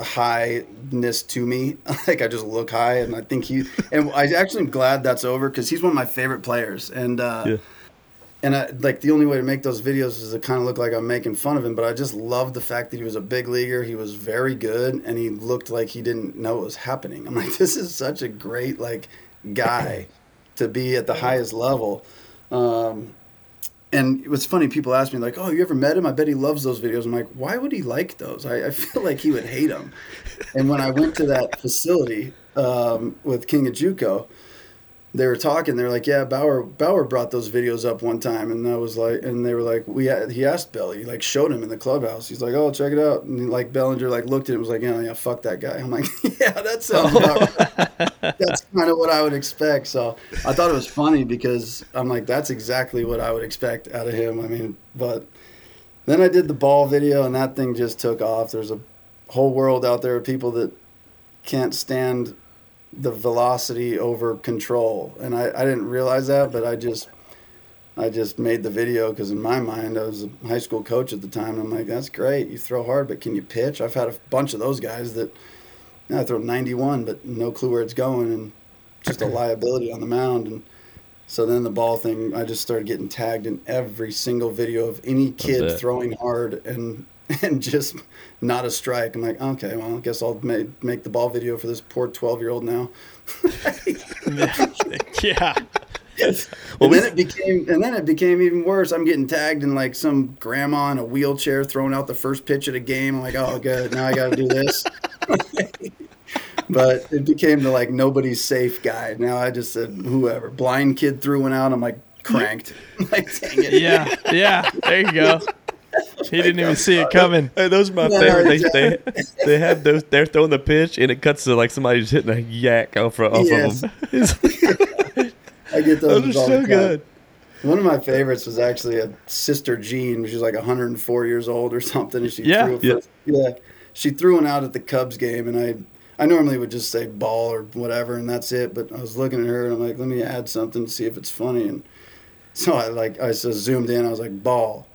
highness to me. (laughs) Like I just look high, and I think he. And I actually am glad that's over because he's one of my favorite players. And uh, Yeah. and I, like the only way to make those videos is to kind of look like I'm making fun of him. But I just love the fact that he was a big leaguer. He was very good, and he looked like he didn't know what was happening. I'm like, (laughs) this is such a great like guy to be at the highest level. Um, and it was funny. People ask me like, "Oh, you ever met him? I bet he loves those videos." I'm like, "Why would he like those? I, I (laughs) feel like he would hate them." and when I went to that facility um, with King of JUCO, they were talking. They were like, "Yeah, Bauer Bauer brought those videos up one time," and I was like, and they were like, "We he asked Belly, like showed him in the clubhouse. He's like, "Oh, check it out." And he, like Bellinger like looked at it, and was like, "Yeah, yeah, fuck that guy." (laughs) I'm like, "Yeah, that sounds about right." (laughs) That's kind of what I would expect." So I thought it was funny because I'm like, "That's exactly what I would expect out of him." I mean, but then I did the ball video, and that thing just took off. There's a whole world out there of people that can't stand the velocity over control. And I, I didn't realize that but i just i just made the video because in my mind i was a high school coach at the time and i'm like that's great. You throw hard but can you pitch? I've had a bunch of those guys that yeah, i throw 91 but no clue where it's going and just a liability on the mound and so then the ball thing i just started getting tagged in every single video of any kid throwing hard and (laughs) and just not a strike. I'm like, okay, well, I guess I'll make, make the ball video for this poor 12 year old now. (laughs) (laughs) yeah. and then it became, and then it became even worse. I'm getting tagged in like some grandma in a wheelchair throwing out the first pitch at a game. I'm like, oh, good, now I got to do this. but it became the like nobody's safe guy. Now I just said whoever blind kid threw one out. I'm like cranked. like dang it. Yeah. Yeah. There you go. He didn't even see it coming. Hey, those are my No, favorite. They, they they have those. They're throwing the pitch, and it cuts to like somebody just hitting a yak off, of- off Yes. of them. (laughs) I get those. those are all the so time. good. One of my favorites was actually a sister Jean. She's like 104 years old or something, and she Yeah. threw Yeah. first- yeah. She threw one out at the Cubs game, and I I normally would just say ball or whatever, and that's it. But I was looking at her, and I'm like, let me add something to see if it's funny, and so I like I just zoomed in. I was like ball,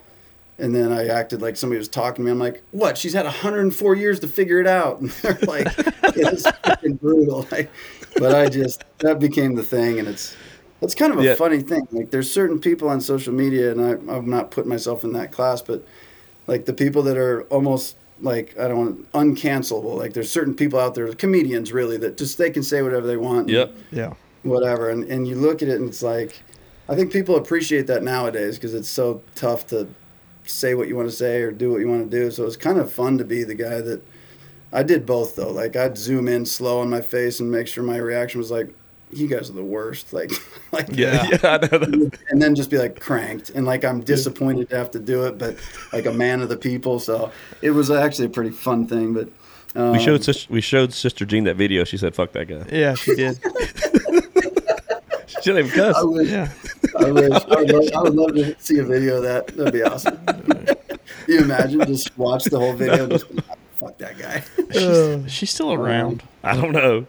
and then I acted like somebody was talking to me. I'm like, what? She's had 104 years to figure it out, (laughs) and they're like, it's fucking brutal. (laughs) Like, but I just that became the thing, and it's that's kind of a Yeah. funny thing. Like, there's certain people on social media, and I, I'm not putting myself in that class, but like the people that are almost like I don't want uncancelable. Like, there's certain people out there, comedians really, that just they can say whatever they want. and Yep. Yeah. Whatever, and and you look at it, and it's like, I think people appreciate that nowadays because it's so tough to say what you want to say or do what you want to do. So it's kind of fun to be the guy that. I did both though. Like I'd zoom in slow on my face and make sure my reaction was like, "You guys are the worst." Like, (laughs) like Yeah, yeah, (laughs) I know that. and then just be like cranked and like I'm disappointed to have to do it, but like a man of the people. So it was actually a pretty fun thing. But um, We showed sister, we showed Sister Jean that video. She said, "Fuck that guy." Yeah, she did. (laughs) She didn't even cuss. I wish, Yeah. I wish, I would, love, I would love to see a video of that. That'd be awesome. (laughs) you imagine just watch the whole video, and just like, fuck that guy. She's, she's still around. I don't know.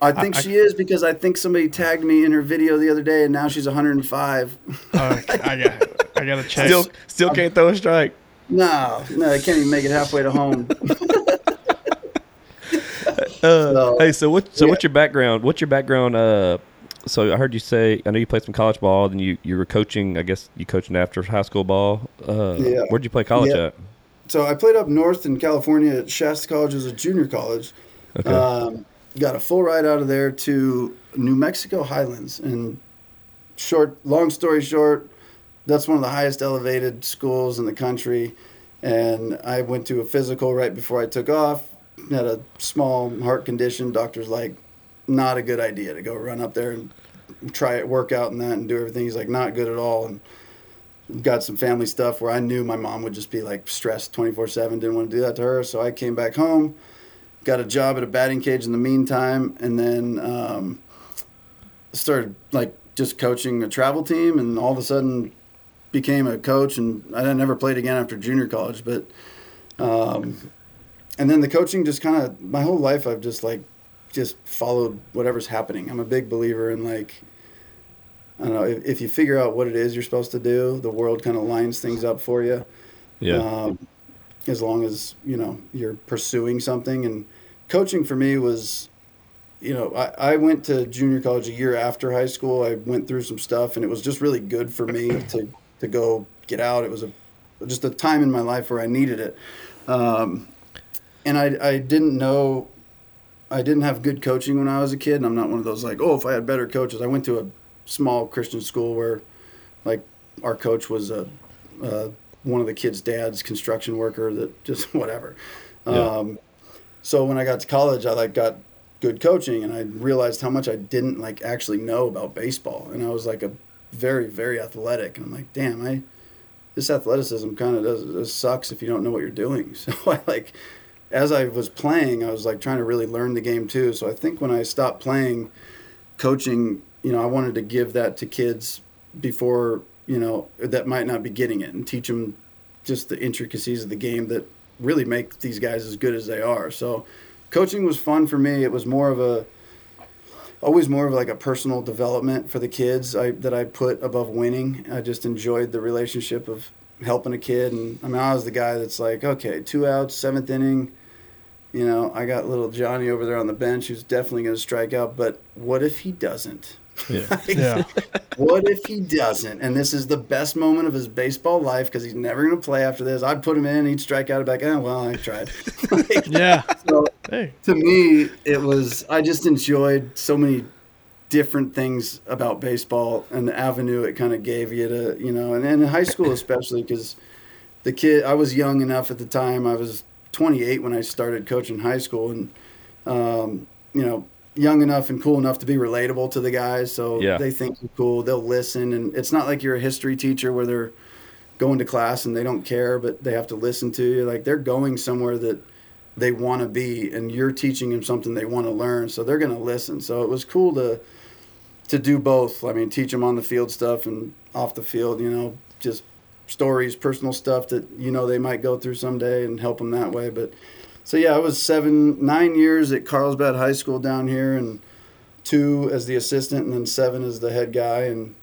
I think I- she is because I think somebody tagged me in her video the other day, and now she's 105. Uh, I got. I got to (laughs) check. Still, still can't throw a strike. No, no, I can't even make it halfway to home. (laughs) Uh, So- hey, so what? So yeah. what's your background? What's your background? Uh, so I heard you say I know you played some college ball. Then you you were coaching. I guess you coaching after high school ball. Uh, Yeah. Where'd you play college Yeah. at? so I played up north in California at Shasta College as a junior college. Okay. Um, got a full ride out of there to New Mexico Highlands. And short, long story short, that's one of the highest elevated schools in the country. And I went to a physical right before I took off. Had a small heart condition. Doctor's like, not a good idea to go run up there and try it, work out and that, and do everything. He's like, not good at all. And got some family stuff where I knew my mom would just be like stressed 24 7, didn't want to do that to her. So I came back home, got a job at a batting cage in the meantime, and then um, started like just coaching a travel team, and all of a sudden became a coach. And I never played again after junior college, but um, and then the coaching just kind of my whole life I've just like just followed whatever's happening. I'm a big believer in like I don't know if, if you figure out what it is you're supposed to do, the world kind of lines things up for you. Yeah. Um, as long as you know you're pursuing something, and coaching for me was, you know, I, I went to junior college a year after high school. I went through some stuff, and it was just really good for me to to go get out. It was a just a time in my life where I needed it, um, and I I didn't know. I didn't have good coaching when I was a kid, and I'm not one of those like, oh, if I had better coaches. I went to a small Christian school where, like, our coach was a, uh, one of the kids' dad's construction worker that (laughs) just whatever. Yeah. Um, so when I got to college, I like got good coaching, and I realized how much I didn't like actually know about baseball, and I was like a very very athletic, and I'm like, damn, I this athleticism kind of does, does sucks if you don't know what you're doing. (laughs) So I like as I was playing, I was like trying to really learn the game too. So I think when I stopped playing, coaching, you know, I wanted to give that to kids before, you know, that might not be getting it and teach them just the intricacies of the game that really make these guys as good as they are. So coaching was fun for me. It was more of a always more of like a personal development for the kids I, that I put above winning. I just enjoyed the relationship of helping a kid. And I mean, I was the guy that's like, okay, two outs, seventh inning. You know, I got little Johnny over there on the bench who's definitely going to strike out. But what if he doesn't? Yeah. (laughs) Like, Yeah. what if he doesn't? And this is the best moment of his baseball life because he's never going to play after this. I'd put him in, he'd strike out, I'd be like, oh, well, I tried. (laughs) Like, (laughs) Yeah. so Hey. to me, it was I just enjoyed so many different things about baseball and the avenue it kind of gave you to you know, and, and in high school especially because the kid I was young enough at the time. I was 28 when I started coaching high school, and um, you know, young enough and cool enough to be relatable to the guys. So Yeah. they think you're cool. They'll listen, and it's not like you're a history teacher where they're going to class and they don't care, but they have to listen to you. Like they're going somewhere that they want to be, and you're teaching them something they want to learn, so they're going to listen. So it was cool to to do both. I mean, teach them on the field stuff and off the field. You know, just stories, personal stuff that you know they might go through someday, and help them that way. But so yeah, I was seven, nine years at Carlsbad High School down here, and two as the assistant, and then seven as the head guy, and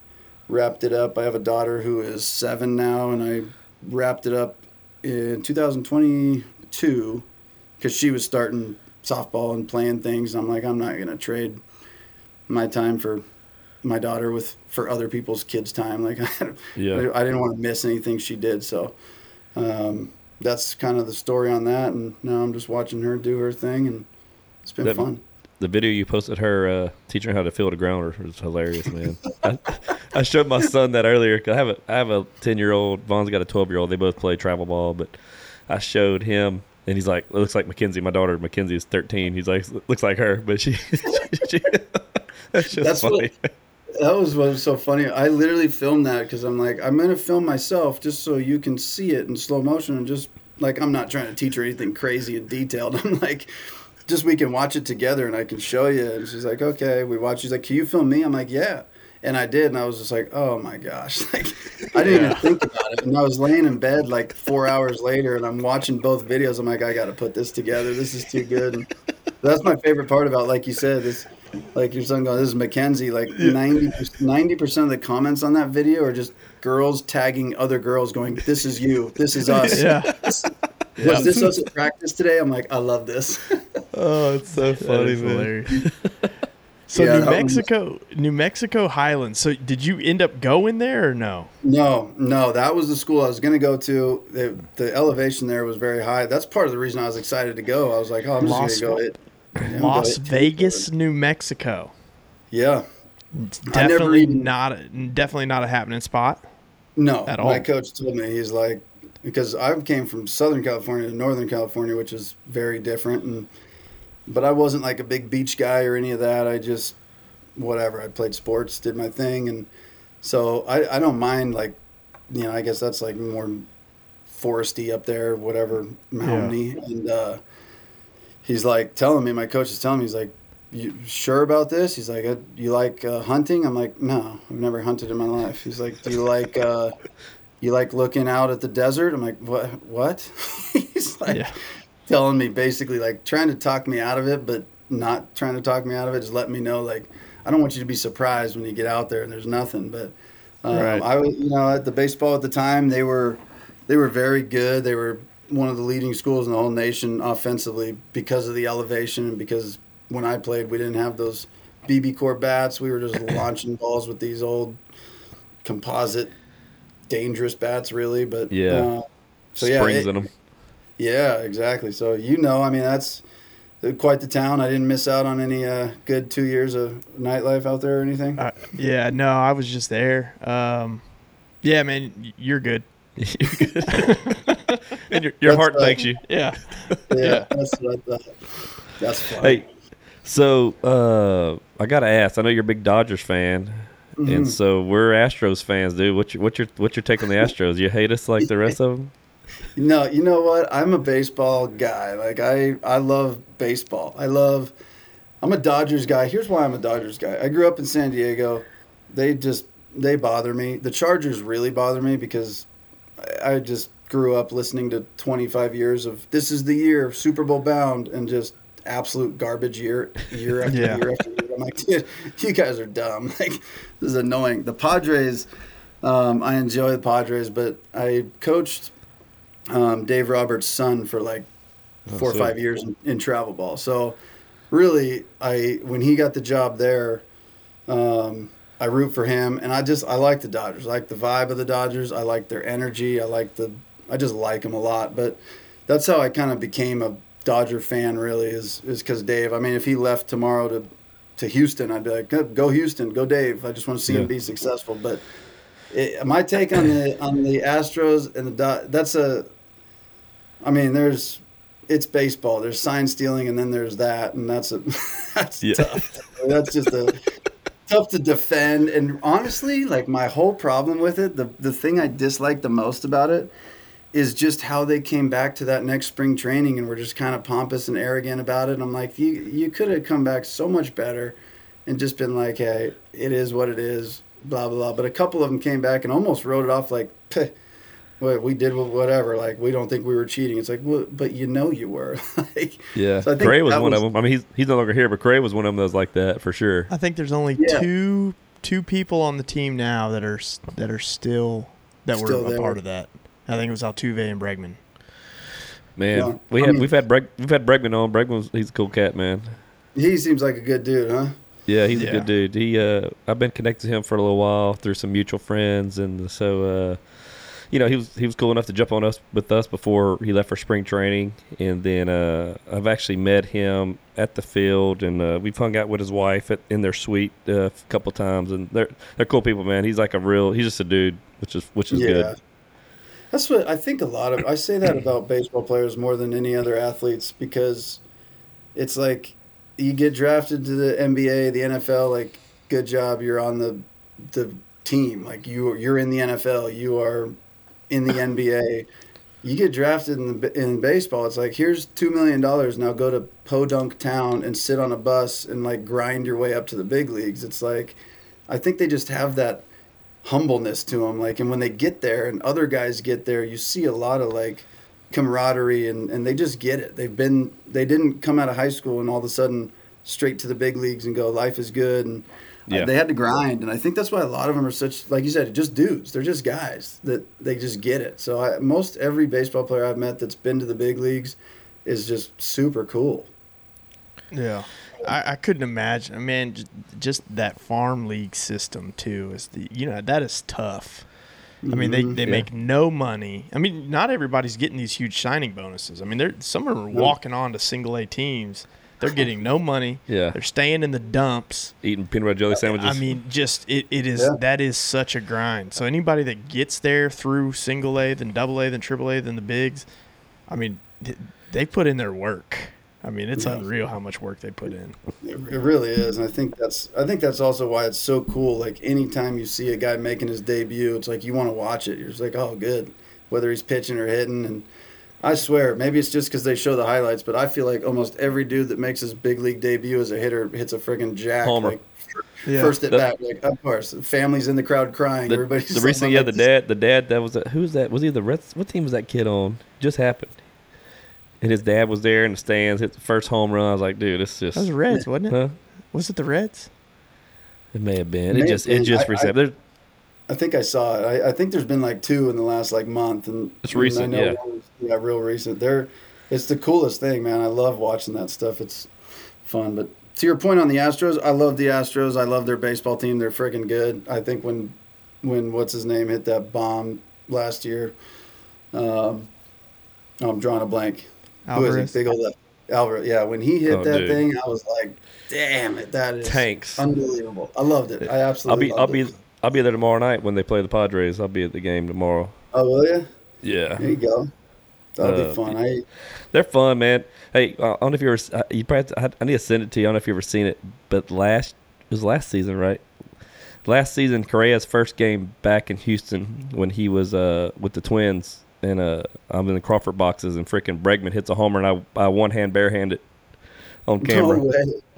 wrapped it up. I have a daughter who is seven now, and I wrapped it up in 2022 because she was starting softball and playing things. I'm like, I'm not gonna trade my time for my daughter with for other people's kids' time. Like, (laughs) I, Yeah. I didn't want to miss anything she did. So um, that's kind of the story on that. And now I'm just watching her do her thing, and it's been That- fun. The video you posted her uh, teaching her how to field a grounder was hilarious, man. (laughs) I, I showed my son that earlier. Cause I have a I have a ten year old. Von's got a twelve year old. They both play travel ball, but I showed him, and he's like, "It looks like Mackenzie." My daughter Mackenzie is thirteen. He's like, "Looks like her," but she. (laughs) she that's just That's funny. what- That was what was so funny. I literally filmed that because I'm like, I'm gonna film myself just so you can see it in slow motion and just like I'm not trying to teach her anything crazy and detailed. (laughs) I'm like, just we can watch it together and I can show you. And she's like, okay, we watch. She's like, can you film me? I'm like, yeah. And I did, and I was just like, oh my gosh, (laughs) like I didn't even think about it. And I was laying in bed like four hours later, and I'm watching both videos. I'm like, I got to put this together. This is too good. And that's my favorite part about, like you said, this like your son going, "This is Mackenzie." Like 90 percent of the comments on that video are just girls tagging other girls, going, "This is you. This is us." Yeah. (laughs) Was this us at practice today? I'm like, I love this. (laughs) Oh, it's so funny, hilarious. (laughs) So Yeah, New that one- Mexico, New Mexico Highlands. So did you end up going there or no? no, no, that was the school I was going to go to. The, the elevation there was very high. That's part of the reason I was excited to go. I was like, oh, I'm Las- just going to go. Hit, I'm gonna Las Vegas, New Mexico. Yeah. It's definitely even- not a, definitely not a happening spot. No, At all. my coach told me he's like because I came from Southern California to Northern California, which is very different, and but I wasn't like a big beach guy or any of that. I just whatever. I played sports, did my thing, and so I, I don't mind like you know I guess that's like more foresty up there, whatever mountainy, and uh, he's like telling me my coach is telling me he's like. You sure about this? He's like, "Uh, "You like uh, hunting?" I'm like, "No, I've never hunted in my life." He's like, "Do you like uh, you like looking out at the desert?" I'm like, "What? What?" (laughs) He's like Yeah. telling me basically like trying to talk me out of it, but not trying to talk me out of it. Just letting me know like I don't want you to be surprised when you get out there and there's nothing. But um, Right. I was, you know, at the baseball at the time they were they were very good. They were one of the leading schools in the whole nation offensively because of the elevation and because when I played we didn't have those BBCOR bats. We were just (clears throat) launching balls with these old composite dangerous bats really, but Yeah. uh, so yeah, Springs it- in them. yeah, exactly. So you know, I mean, that's quite the town. I didn't miss out on any uh, good two years of nightlife out there or anything. Uh, yeah, no, I was just there. Um, yeah, man, y- you're good. and (laughs) your, your That's heart right. thanks you. Yeah. yeah, that's what I thought. That's fine. Hey, so uh, I gotta ask. I know you're a big Dodgers fan, Mm-hmm. and so we're Astros fans, dude. What's your what's your what's your take on the Astros? You hate us like the rest of them? (laughs) No, you know what? I'm a baseball guy. Like I, I love baseball. I love. I'm a Dodgers guy. Here's why I'm a Dodgers guy. I grew up in San Diego. They just they bother me. The Chargers really bother me because I just grew up listening to 25 years of this is the year Super Bowl bound and just absolute garbage year year after Yeah. year after year. I'm like, dude, you guys are dumb. (laughs) Like this is annoying. The Padres. Um, I enjoy the Padres, but I coached um, Dave Roberts' son for like four or five years in, in travel ball. So really, I when he got the job there, um, I root for him, and I just I like the Dodgers. I like the vibe of the Dodgers. I like their energy. I like the I just like them a lot. But that's how I kind of became a Dodger fan. Really, is is because Dave. I mean, if he left tomorrow to to Houston, I'd be like, "Go- Houston, go Dave. I just want to see Yeah. him be successful. But it, my take on the on the Astros and the Do- that's a, I mean, there's it's baseball. There's sign stealing, and then there's that, and that's a (laughs) that's Yeah. tough. That's just a tough to defend. And honestly, like my whole problem with it, the the thing I dislike the most about it is just how they came back to that next spring training and were just kind of pompous and arrogant about it. And I'm like, you you could have come back so much better and just been like, hey, it is what it is, blah blah blah. But a couple of them came back and almost wrote it off like, "Peh, what we did whatever. Like we don't think we were cheating. It's like, well, but you know you were. (laughs) like, Yeah, So I think Correa was one was- of them. I mean, he's he's no longer here, but Correa was one of them that was like that for sure. I think there's only Yeah. two two people on the team now that are that are still that Still were a there. part of that. I think it was Altuve and Bregman. Man, Yeah, we I have mean- we've had Breg, we've had Bregman on. Bregman's he's a cool cat, man. he seems like a good dude, huh? Yeah, he's a good dude. He uh, I've been connected to him for a little while through some mutual friends, and so uh, you know he was he was cool enough to jump on us with us before he left for spring training, and then uh, I've actually met him at the field, and uh, we've hung out with his wife at, in their suite uh, a couple times, and they're they're cool people, man. He's like a real he's just a dude, which is which is good. That's what I think a lot of I say that about baseball players more than any other athletes because it's like you get drafted to the NBA, the NFL, like good job, you're on the the team. Like you you're in the NFL, you are in the (laughs) NBA. You get drafted in the in baseball, it's like here's 2 million dollars now go to Podunk town and sit on a bus and like grind your way up to the big leagues. It's like I think they just have that humbleness to them like and when they get there and other guys get there you see a lot of like camaraderie and, and they just get it they've been they didn't come out of high school and all of a sudden straight to the big leagues and go, life is good. And Yeah. they had to grind. And I think that's why a lot of them are such, like you said, just dudes. They're just guys that they just get it. So I, most every baseball player I've met that's been to the big leagues is just super cool. Yeah. I, I couldn't imagine. I mean, j- just that farm league system too is the you know that is tough. I mean, they, mm-hmm. they Yeah. make no money. I mean, not everybody's getting these huge signing bonuses. I mean, they're some of them are walking on to single A teams. They're (laughs) getting no money. Yeah. they're staying in the dumps. Eating peanut butter jelly sandwiches. I mean, just it, it is Yeah. that is such a grind. So anybody that gets there through single A, then double A, then triple A, then the bigs, I mean, they put in their work. I mean, it's Yeah. unreal how much work they put in. It, it really is, and I think that's I think that's also why it's so cool. Like anytime you see a guy making his debut, it's like you want to watch it. You're just like, oh, good, whether he's pitching or hitting. And I swear, maybe it's just because they show the highlights, but I feel like almost every dude that makes his big league debut as a hitter hits a friggin' jack. Homer. Like, Yeah. First at That- bat, like of course, families in the crowd crying. the, Everybody's the just recent, like, yeah, the dad, the dad that was, who was that? Was he the Reds? What team was that kid on? Just happened. And his dad was there in the stands, hit the first home run. I was like, dude, it's just, That was Reds, wasn't it? huh? Was it the Reds? It may have been. May It have just, it just I- I- There's, I think I saw it. I, I think there's been like two in the last like month, and It's and recent, I know yeah. was, yeah, real recent. They're it's the coolest thing, man. I love watching that stuff. It's fun. But to your point on the Astros, I love the Astros. I love their baseball team. They're freaking good. I think when when what's his name hit that bomb last year, um, I'm drawing a blank. Who is Alvarez. it? Big old left. Alvarez. Yeah, when he hit Oh, that dude. thing, I was like, "Damn it, that is Tanks. unbelievable." I loved it. I I'll absolutely. be, I'll loved be, it. I'll be there tomorrow night when they play the Padres. I'll be at the game tomorrow. Oh, will you? Yeah. There you go. That'll Uh, be fun. I They're fun, man. Hey, I don't know if you ever. uh, You probably. I I need to send it to you. I don't know if you ever seen it, but last it was last season, right? Last season, Correa's first game back in Houston when he was uh with the Twins, and uh I'm in the Crawford boxes, and freaking Bregman hits a homer, and I I one hand barehanded it on (laughs) camera, No.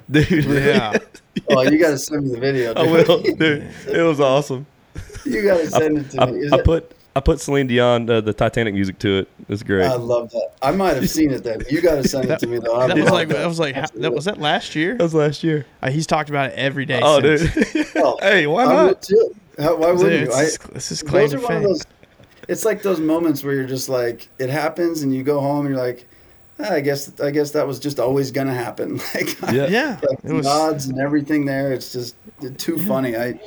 Dude. Yeah. (laughs) Oh, you got to send me the video. I will, dude. It was awesome. You got to send it to I, me. Is I it- put I put Celine Dion uh, the Titanic music to it. It's great. I love that. I might have seen it then. You got to send it to me though. I That was like that was like how- that was that last year. that was last year. Uh, he's talked about it every day. Oh, since. dude. (laughs) Oh, hey, why not? would. How, why wouldn't you? it's, I, this is claim those are one of fame. those. It's like those moments where you're just like it happens, and you go home, and you're like, "Ah, I guess I guess that was just always gonna happen. (laughs) Like Yeah. Yeah, like it was. nods and everything there. It's just too funny. I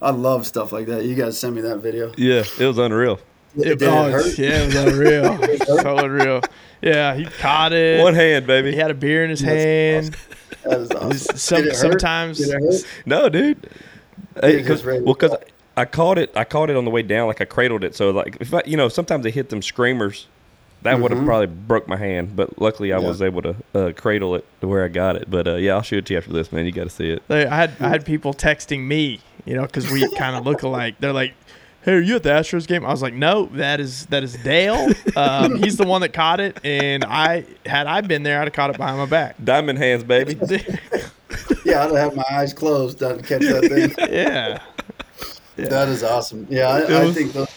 I love stuff like that. You guys to send me that video. Yeah, it was unreal. Did It, oh, it hurt? yeah, it was unreal. (laughs) so unreal. Yeah, he caught it. One hand, baby. He had a beer in his That's hand. That is awesome. Some, Did sometimes Did it hurt? No, dude. Hey, just 'cause- ready to well, because go. I caught it, I caught it on the way down, like I cradled it. So, like, if I, you know, sometimes they hit them screamers, that would have probably broke my hand. But luckily, I Yeah. was able to uh, cradle it to where I got it. But uh, yeah, I'll shoot it to you after this, man. You got to see it. I had I had people texting me, you know, because we (laughs) kind of look alike. They're like, "Hey, are you at the Astros game?" I was like, "No, that is that is Dale. Um, he's the one that caught it, and I had I been there, I'd have caught it behind my back." Diamond hands, baby. (laughs) Yeah, I'd have my eyes closed to catch that thing. (laughs) yeah, That is awesome. Yeah, I, It I think those,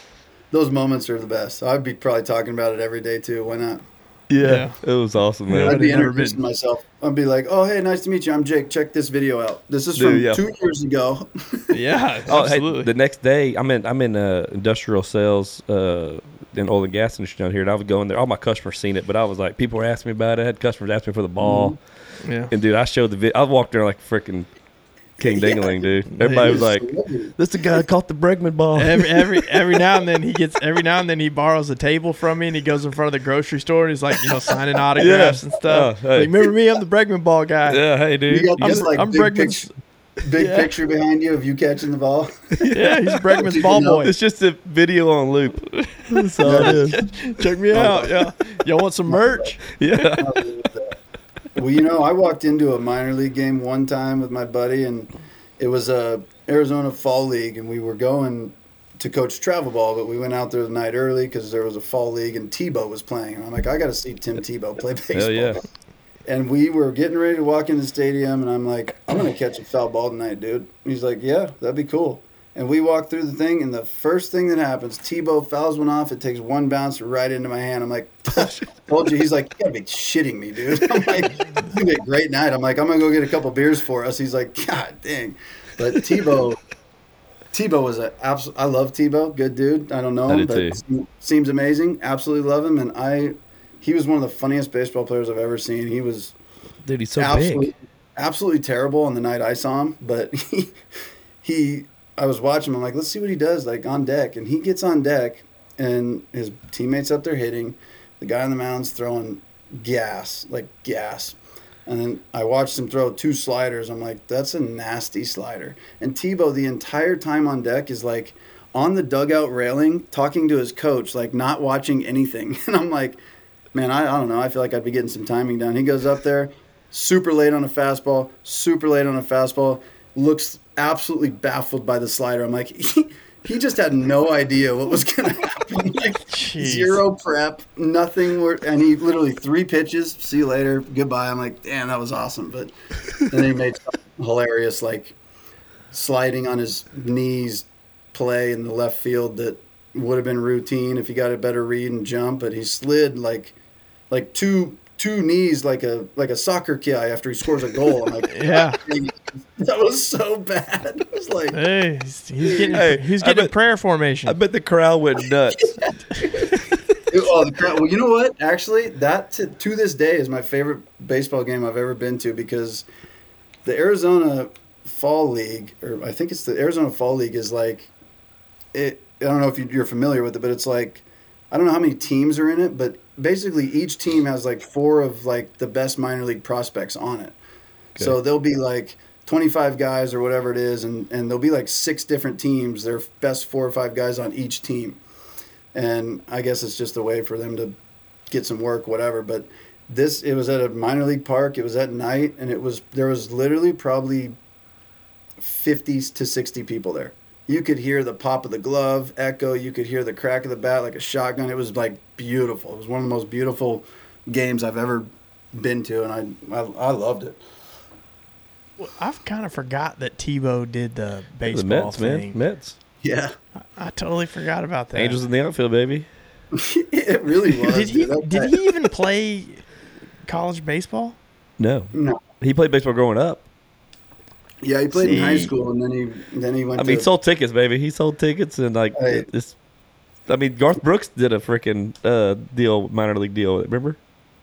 those moments are the best. I'd be probably talking about it every day too. Why not? Yeah, it was awesome, man. Yeah. I'd be never introducing been- myself. I'd be like, "Oh, hey, nice to meet you. I'm Jake. Check this video out. This is from Dude, yeah. two years ago." (laughs) yeah, (laughs) Oh, absolutely. hey, the next day, I'm in I'm in uh, industrial sales uh, in oil and gas industry down here, and I was going there. All my customers seen it, but I was like, people were asking me about it. I had customers ask me for the ball, yeah. and dude, I showed the video. I walked there like freaking king dingling, dude. Everybody was like, "This the guy caught the Bregman ball." Every every every now and then he gets every now and then he borrows a table from me and he goes in front of the grocery store and he's like you know signing (laughs) autographs and stuff. Oh, hey. Like remember me? I'm the Bregman ball guy. yeah, hey, dude. You got I'm, this like I'm big, Bregman's. picture, big Yeah. picture behind you of you catching the ball. Yeah, he's (laughs) Bregman's ball know, boy. It's just a video on loop. That's all it is. (laughs) Check me out. Yeah, y'all want some merch? Yeah. Well, you know, I walked into a minor league game one time with my buddy, and it was a Arizona Fall League, and we were going to coach travel ball, but we went out there the night early because there was a fall league, and Tebow was playing. And I'm like, I got to see Tim Tebow play baseball. Hell yeah. And we were getting ready to walk in the stadium, and I'm like, I'm gonna catch a foul ball tonight, dude. And he's like, Yeah, that'd be cool. And we walk through the thing, and the first thing that happens, Tebow fouls one off. It takes one bounce right into my hand. I'm like, (laughs) told you. He's like, you gotta be shitting me, dude. (laughs) I'm like, it's gonna be a great night. I'm like, I'm gonna go get a couple beers for us. He's like, God dang. But Tebow, Tebow was a absolute. I love Tebow, good dude. I don't know him, but se- seems amazing. Absolutely love him, and I. He was one of the funniest baseball players I've ever seen. He was Dude, he's so absolutely, big. absolutely terrible on the night I saw him. But (laughs) he, he, I was watching him. I'm like, let's see what he does, like on deck. And he gets on deck, and his teammates up there hitting. The guy on the mound's throwing gas, like gas. And then I watched him throw two sliders. I'm like, that's a nasty slider. And Tebow, the entire time on deck, is like on the dugout railing, talking to his coach, like not watching anything. (laughs) And I'm like, man, I, I don't know. I feel like I'd be getting some timing down. He goes up there, super late on a fastball, super late on a fastball, looks absolutely baffled by the slider. I'm like, (laughs) he, he just had no idea what was going (laughs) to happen. Like, zero prep, nothing. Were, and he literally three pitches. See you later. Goodbye. I'm like, damn, that was awesome. But then he made hilarious, like sliding on his knees play in the left field that would have been routine if he got a better read and jump. But he slid like like two two knees like a like a soccer guy after he scores a goal. I'm like, (laughs) Yeah. (laughs) that was so bad. It was like Hey, he's, he's getting Hey, he's getting bet- prayer formation. I bet the crowd went nuts. (laughs) oh, the crowd. Well, you know what? Actually, that to, to this day is my favorite baseball game I've ever been to because the Arizona Fall League, or I think it's the Arizona Fall League, is like it. I don't know if you- you're familiar with it, but it's like I don't know how many teams are in it, but basically each team has like four of like the best minor league prospects on it. So they'll be like 25 guys or whatever it is, and, and there'll be like six different teams. Their best four or five guys on each team. And I guess it's just a way for them to get some work, whatever. But this, it was at a minor league park. It was at night, and it was there was literally probably 50 to 60 people there. You could hear the pop of the glove echo. You could hear the crack of the bat like a shotgun. It was like beautiful. It was one of the most beautiful games I've ever been to, and I I, I loved it. I've kind of forgot that Tebow did the the baseball Mets, thing. man. Mets. Yeah, I totally forgot about that. Angels in the outfield, baby. (laughs) it really (laughs) was. did he dude. Did he even play college baseball? No. No. He played baseball growing up. Yeah, he played in high school, and then he then he went. I mean, to, he sold tickets, baby. He sold tickets and like Hey. this. I mean, Garth Brooks did a freaking uh, deal, minor league deal. Remember?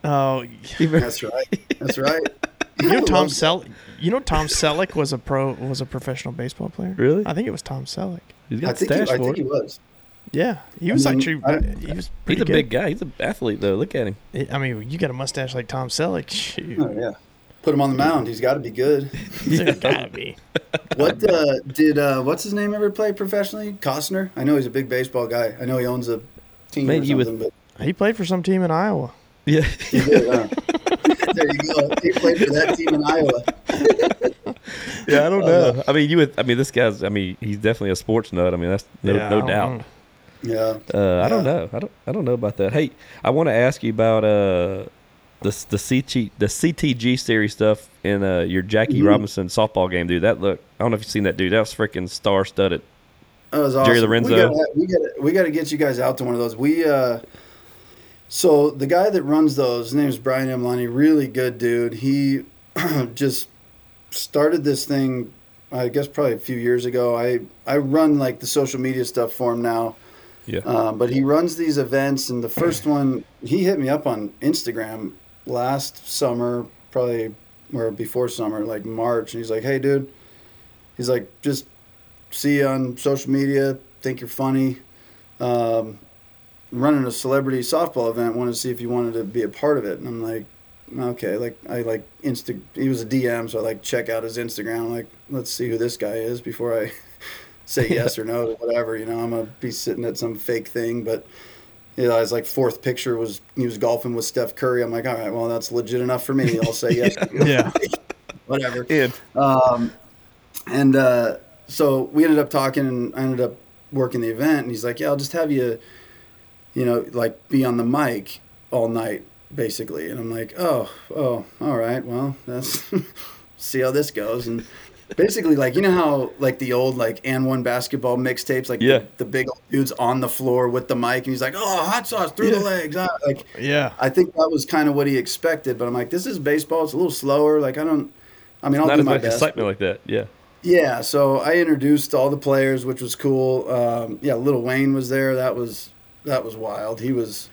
Oh, That's right. That's right. (laughs) you know Tom Love- Selleck. You know Tom Selleck was a pro was a professional baseball player. Really? I think it was Tom Selleck. He's got think, he, stash I think he was. Yeah, he was mean, actually I- he was He's a good. big guy. He's an athlete, though. Look at him. I mean, you got a mustache like Tom Selleck. Shoot, Oh yeah. Put him on the mound. He's got to be good. (laughs) there gotta be. What uh, did uh, what's his name ever play professionally? Costner. I know he's a big baseball guy. I know he owns a team Man, or you would- something. He played for some team in Iowa. Yeah. he did, huh? there you go. He played for that team in Iowa. yeah, I don't know. I mean, you would. I mean, this guy's. I mean, he's definitely a sports nut. I mean, that's no, Yeah, no doubt. know. Yeah. Uh, I don't know. I don't. I don't know about that. Hey, I want to ask you about uh the the CT the CTG series stuff in uh your Jackie Mhm. Robinson softball game, dude. That look. I don't know if you've seen that, dude. That was freaking star studded. That was awesome. Jerry Lorenzo. We gotta, we gotta we gotta get you guys out to one of those. We uh, so the guy that runs those, his name is Brian Emlani. Really good dude. He (clears throat) just started this thing. I guess probably a few years ago. I I run like the social media stuff for him now. Yeah. Um, but he runs these events, and the first one he hit me up on Instagram last summer, probably or before summer, like March, and he's like, "Hey, dude," he's like, "Just see you on social media. Think you're funny. Um, running a celebrity softball event. wanted to see if you wanted to be a part of it." And I'm like, "Okay." Like I like Insta. He was a DM, so I like check out his Instagram. like, let's see who this guy is before I (laughs) say yes or no to whatever. You know, I'm gonna be sitting at some fake thing, but. You know, his like fourth picture was he was golfing with Steph Curry. I'm like, all right, well, that's legit enough for me. I'll say (laughs) yes. Yeah. (laughs) Whatever. And Um, and uh, so we ended up talking, and I ended up working the event. And he's like, "Yeah, I'll just have you, you know, like be on the mic all night, basically." And I'm like, "Oh, oh, all right. Well, that's (laughs) see how this goes." And basically like you know how like the old like and one basketball mixtapes, like Yeah. the, the big dude's on the floor with the mic, and he's like, "Oh, hot sauce through the legs." ah," Like, Yeah. I think that was kind of what he expected, but I'm like, this is baseball. It's a little slower. Like, I don't. I mean, I'll Not do as my much best. excitement like that. Yeah. Yeah, so I introduced all the players, which was cool. Um, yeah, Little Wayne was there. That was that was wild. He was.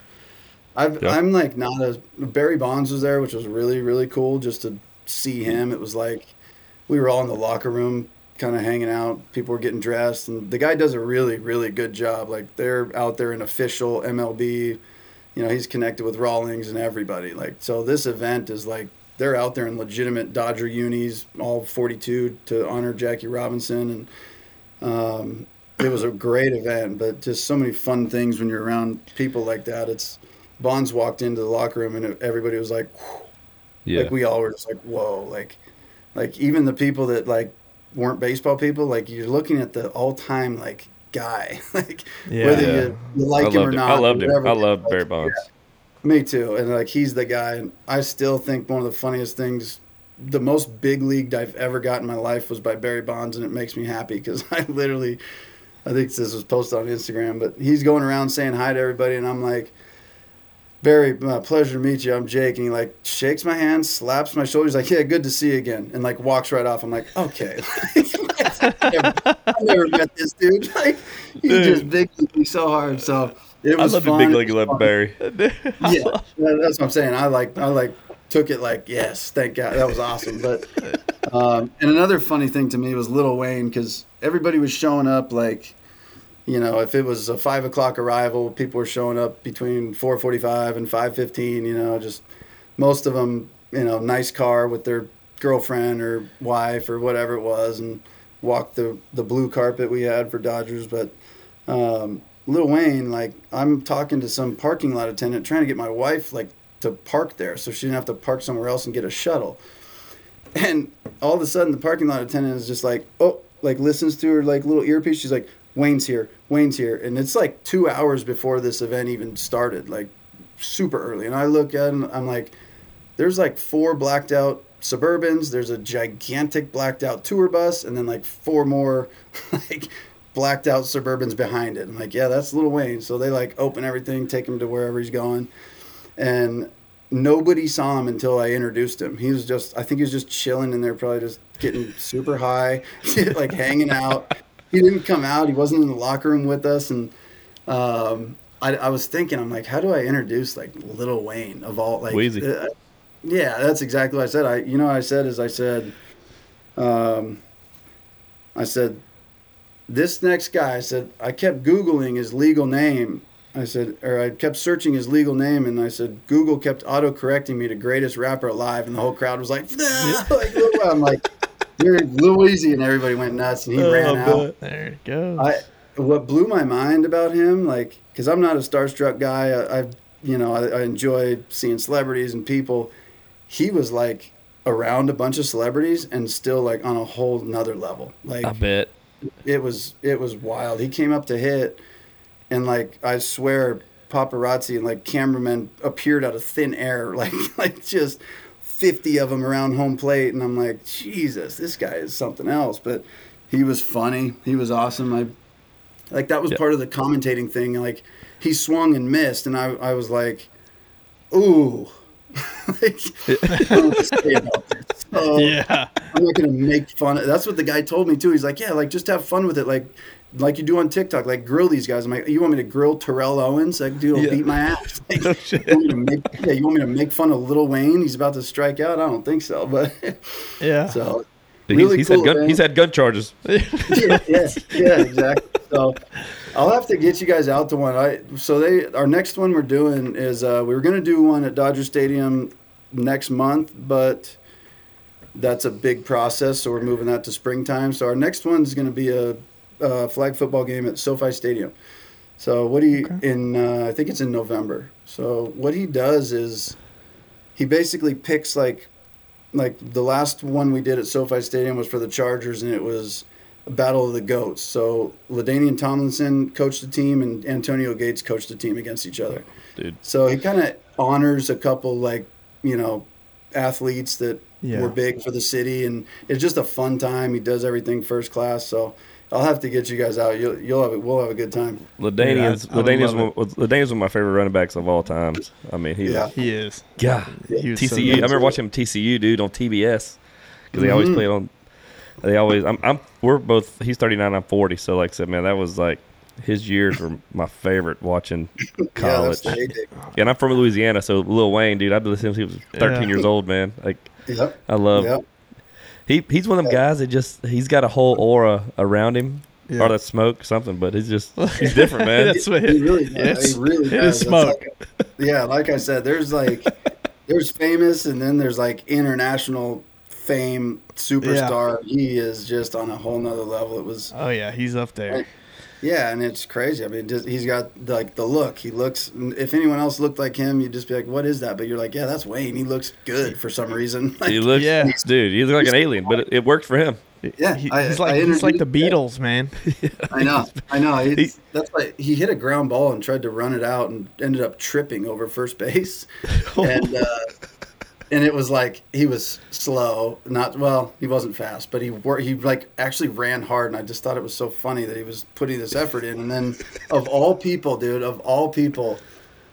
I've, Yeah. I'm like not a Barry Bonds was there, which was really really cool just to see him. It was like we were all in the locker room, kind of hanging out. People were getting dressed, and the guy does a really really good job. Like they're out there in official MLB. You know, he's connected with Rawlings and everybody. Like so, this event is like they're out there in legitimate Dodger unis, all 42 to honor Jackie Robinson, and um, it was a great event. But just so many fun things when you're around people like that. It's Bonds walked into the locker room and everybody was like, "Whew." Yeah. like we all were just like, whoa, like, like even the people that like weren't baseball people, like you're looking at the all time like guy, (laughs) like Yeah. whether Yeah. you, you like him or him. not. I loved him. I loved like, Barry Bonds. me too. And like he's the guy. And I still think one of the funniest things, the most big leagued I've ever got in my life was by Barry Bonds, and it makes me happy because (laughs) I literally, I think this was posted on Instagram, but he's going around saying hi to everybody, and I'm like. Barry, uh, pleasure to meet you. I'm Jake, and he like shakes my hand, slaps my shoulder. He's like, "Yeah, good to see you again," and like walks right off. I'm like, "Okay." I never, I never met this dude. (laughs) Like, he just big me so hard. So it was I love the fun. big It league was love fun Barry. (laughs) yeah, that's what I'm saying. I like I like took it like yes, thank God, that was awesome. But (laughs) um, and another funny thing to me was Little Wayne because everybody was showing up like, you know, if it was a five o'clock arrival, people were showing up between four forty-five and five fifteen. You know, just most of them, you know, nice car with their girlfriend or wife or whatever it was, and walked the the blue carpet we had for Dodgers, but um, Lil Wayne, like I'm talking to some parking lot attendant trying to get my wife like to park there so she didn't have to park somewhere else and get a shuttle. And all of a sudden the parking lot attendant is just like, oh, like listens to her like little earpiece. She's like, Wayne's here, Wayne's here. And it's like two hours before this event even started, like super early. And I look at him, I'm like, there's like four blacked out Suburbans. There's a gigantic blacked out tour bus, and then like four more (laughs) like blacked out Suburbans behind it. I'm like, yeah, that's Little Wayne. So they like open everything, take him to wherever he's going, and nobody saw him until I introduced him. He was just, I think he was just chilling in there, probably just getting super high, (laughs) like hanging out. He didn't come out. He wasn't in the locker room with us, and um, I, I was thinking, I'm like, how do I introduce like Little Wayne of all like uh, yeah, that's exactly what I said. I, you know, what I said is I said, um, I said, this next guy. I said I kept googling his legal name. I said, or I kept searching his legal name, and I said Google kept auto correcting me to greatest rapper alive, and the whole crowd was like, nah! (laughs) like I'm like, you're Lil Weezy, and everybody went nuts, and he Oh, ran out. There it goes. I what blew my mind about him, like, because I'm not a starstruck guy. I, I you know, I, I enjoy seeing celebrities and people. He was like around a bunch of celebrities and still like on a whole nother level. Like I bet. it was it was wild. He came up to hit, and like I swear, paparazzi and like cameramen appeared out of thin air, (laughs) like like just fifty of them around home plate, and I'm like, Jesus, this guy is something else. But he was funny. He was awesome. I like that was Yeah. part of the commentating thing. Like he swung and missed, and I I was like, ooh. (laughs) like, I don't know what to say about this. So, yeah. I'm not gonna make fun. Of, that's what the guy told me too. He's like, yeah, like just have fun with it, like like you do on TikTok, like grill these guys. I'm like, you want me to grill Terrell Owens? Like, dude, he'll Yeah. beat my ass. (laughs) (laughs) Like, No you, shit. want make, yeah, you want me to make fun of Little Wayne? He's about to strike out. I don't think so, but (laughs) Yeah. so Dude, really he's, he's cool had gun. event. He's had gun charges. yeah, yeah, yeah, exactly. So I'll have to get you guys out to one. I so they our next one we're doing is uh, we were gonna do one at Dodger Stadium next month, but that's a big process, so we're moving that to springtime. So our next one is gonna be a, a flag football game at SoFi Stadium. So what he in uh, I think it's in November. So what he does is he basically picks like like the last one we did at SoFi Stadium was for the Chargers, and it was a battle of the goats. So Ladainian Tomlinson coached the team, and Antonio Gates coached the team against each other. Dude. So he kind of honors a couple like you know athletes that Yeah. were big for the city, and it's just a fun time. He does everything first class, so I'll have to get you guys out. You'll you'll have a, we'll have a good time. Ladainian's Yeah, I- I would Ladainian's one, Ladainian's one of my favorite running backs of all times. I mean, he Yeah. He is. God, He was so TCU. I remember watching him TCU, dude, on TBS because they always Mhm. played on. They always. I'm. I'm. We're both. He's 39. I'm 40. So like I said, man, that was like his years were my favorite watching (laughs) Yeah, college. that's the and I'm from Louisiana, so Lil Wayne, dude, I've been listening to him since he was 13 Yeah. years old, man. Like Yep. I love. Yep. He he's one of them guys that just he's got a whole aura around him. Yeah. Or that smoke, something, but he's just (laughs) he's different, man. That's what He really, It's- he really it does. is That's smoke. like- yeah, like I said, there's like (laughs) there's famous, and then there's like international fame superstar. He is just on a whole nother level. It was Oh yeah, he's up there. Yeah, and it's crazy. I mean, just, he's got like the look. He looks. If anyone else looked like him, you'd just be like, "What is that?" But you're like, "Yeah, that's Wayne. He looks good for some reason." (laughs) Like, he looks, Yeah. dude, he looks like an alien, but it, it worked for him. Yeah, He- I- he's like I he's like the introduced- Beatles, man. (laughs) (laughs) I know, I know. He- that's like he hit a ground ball and tried to run it out and ended up tripping over first base, and uh, and it was like he was slow. Not well, he wasn't fast, but he wor- he like actually ran hard, and I just thought it was so funny that he was putting this effort in. And then, of all people, dude, of all people,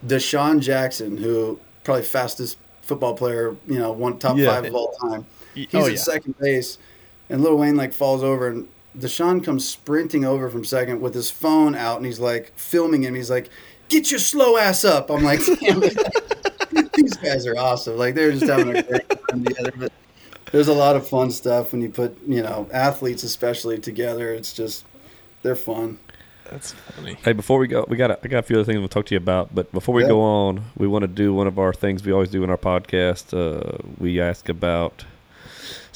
DeSean Jackson, who probably fastest football player, you know, one top Yeah. five of all time. He's oh, at yeah. second base, and Lil Wayne like falls over, and Deshaun comes sprinting over from second with his phone out, and he's like filming him. He's like, "Get your slow ass up!" I'm like, (laughs) "These guys are awesome. Like they're just having a great time together." But there's a lot of fun stuff when you put you know athletes especially together. It's just they're fun. That's funny. Hey, before we go, we got a, I got a few other things we'll talk to you about. But before we Yeah. go on, we want to do one of our things we always do in our podcast. Uh, we ask about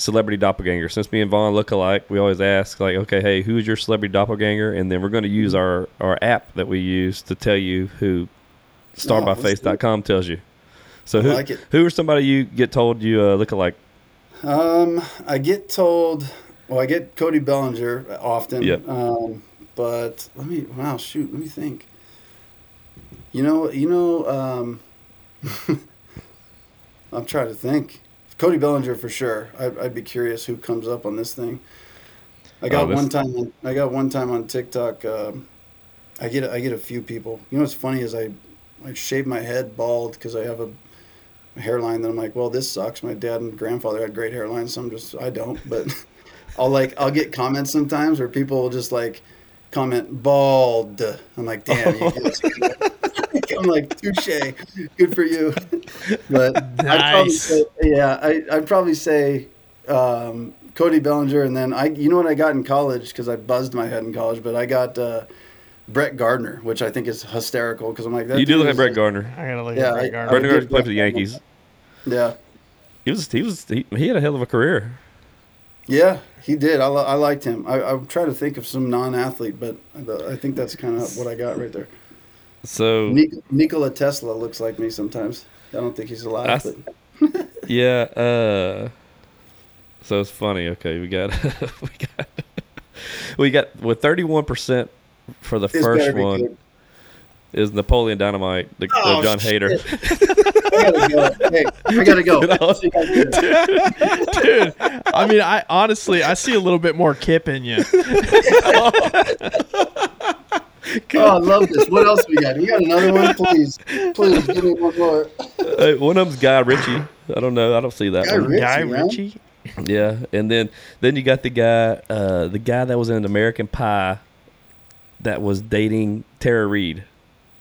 celebrity doppelganger. Since me and Von look alike, we always ask like, okay, hey, who's your celebrity doppelganger? And then we're going to use our our app that we use to tell you who starbyface.com tells you. So who like who are somebody you get told you uh, look alike? Um, I get told. Well, I get Cody Bellinger often. Yep. Um, but let me. Wow, shoot. Let me think. You know. You know. Um, (laughs) I'm trying to think. Cody Bellinger for sure. I'd, I'd be curious who comes up on this thing. I got Oh, this- one time. on- I got one time on TikTok. Um, I get. I get a few people. You know what's funny is I, I shave my head bald because I have a hairline that I'm like, well, this sucks. My dad and grandfather had great hairlines, so I'm just I don't. (laughs) But I'll like I'll get comments sometimes where people will just like comment bald. I'm like, damn, you (laughs) guys- (laughs) I'm like, touche, good for you. But I'd probably say, yeah, I, I'd probably say um, Cody Bellinger, and then I, you know what I got in college because I buzzed my head in college, but I got uh, Brett Gardner, which I think is hysterical because I'm like, that you do dude look like Brett Gardner. I gotta look Yeah, at Brett Gardner. Brett Gardner played for the Yankees. Yeah. He was he was he, he had a hell of a career. Yeah, he did. I, I liked him. I, I'm trying to think of some non-athlete, but I, I think that's kind of what I got right there. So Nik- Nikola Tesla looks like me sometimes. I don't think he's alive, but Yeah. Uh, so it's funny. Okay, we got (laughs) we got we got with thirty one percent for the better first one good. is Napoleon Dynamite, the, the Oh, Jon shit. Heder. (laughs) I gotta go. Hey, I gotta go. (laughs) Dude, I mean, I honestly, I see a little bit more Kip in you. (laughs) Oh, I love this. What else we got? We got another one, please. Please give me one more. Uh, one of them's Guy Ritchie. I don't know. I don't see that Guy one. Ritchie, Guy. Ritchie. Yeah, and then then you got the guy, uh, the guy that was in American Pie, that was dating Tara Reid.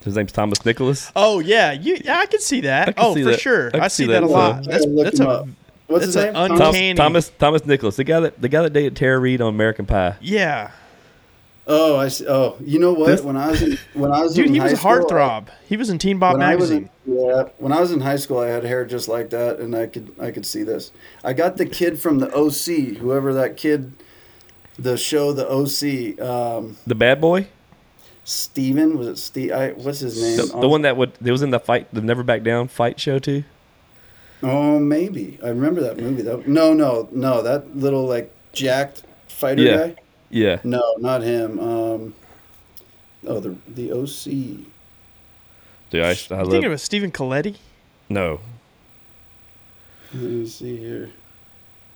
His name's Thomas Nicholas. Oh yeah, you. Yeah, I can see that. Can oh, see for that. sure. I I, see see that, that. a lot. I That's gotta look that's him a up. What's that's his name? uncanny- Thomas- Thomas, Thomas Thomas Nicholas, the guy that the guy that dated Tara Reid on American Pie. yeah, Oh, I see. Oh, you know what? This- when I was in, when I was dude. in He high was a school, heartthrob. He was in Teen Bob when I was magazine. in, yeah, when I was in high school, I had hair just like that, and I could I could see this. I got the kid from the OC, whoever that kid, the show, the OC, um, The bad boy, Steven, was it Steve? I, what's his name? the, the one that would that was in the fight, the Never Back Down fight show too. Oh, maybe I remember that movie. Though. No, no, no. That little like jacked fighter Yeah. guy. Yeah, No, not him. Um, oh, the the OC. dude, I, I You love. thinking of Stephen Coletti? no, Let me see here.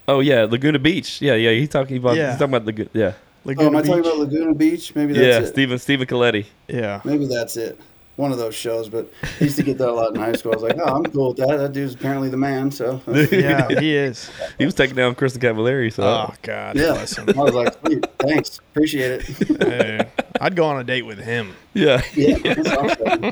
Oh yeah, Laguna Beach. Yeah, yeah. He's talking about. Yeah. He's talking about Laguna. Yeah, Laguna Oh, am I talking about Laguna Beach? Maybe that's it. yeah. it. Stephen Stephen Coletti. Yeah. Maybe that's it. One of those shows, but I used to get that a lot in high school. I was like, oh, I'm cool with that. That dude's apparently the man. So, (laughs) Yeah, he is. He was taking down Kristin Cavallari. So Oh God, yeah. bless him. I was like, sweet, thanks. Appreciate it. Hey, I'd go on a date with him. yeah, Yeah. (laughs) That's what I'm saying.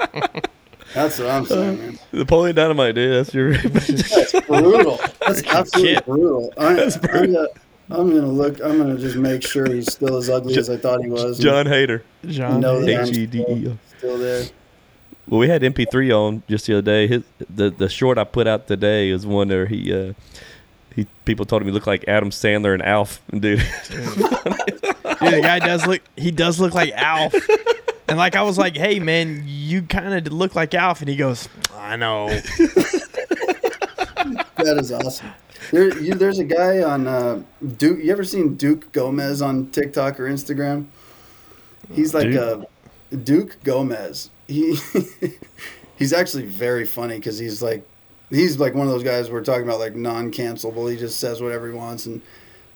That's what I'm saying, man. Uh, Napoleon Dynamite, dude. That's your. That's (laughs) brutal. That's absolutely Shit. brutal. I, I'm, gonna, I'm gonna look. I'm gonna just make sure he's still as ugly as I thought he was. Jon Heder. John. know H E D E O. still there. Well, we had MP3 on just the other day. His the the short I put out today is one where he uh he people told him he looked like Adam Sandler and Alf. (laughs) Dude, Dude, the guy does look. He does look like Alf. And like I was like, hey man, you kind of look like Alf, and he goes, I know. That is awesome. There, you, there's a guy on uh, Duke. You ever seen Duke Gomez on TikTok or Instagram? He's like Duke? a Duke Gomez. He (laughs) he's actually very funny because he's like he's like one of those guys we're talking about like non-cancelable. He just says whatever he wants and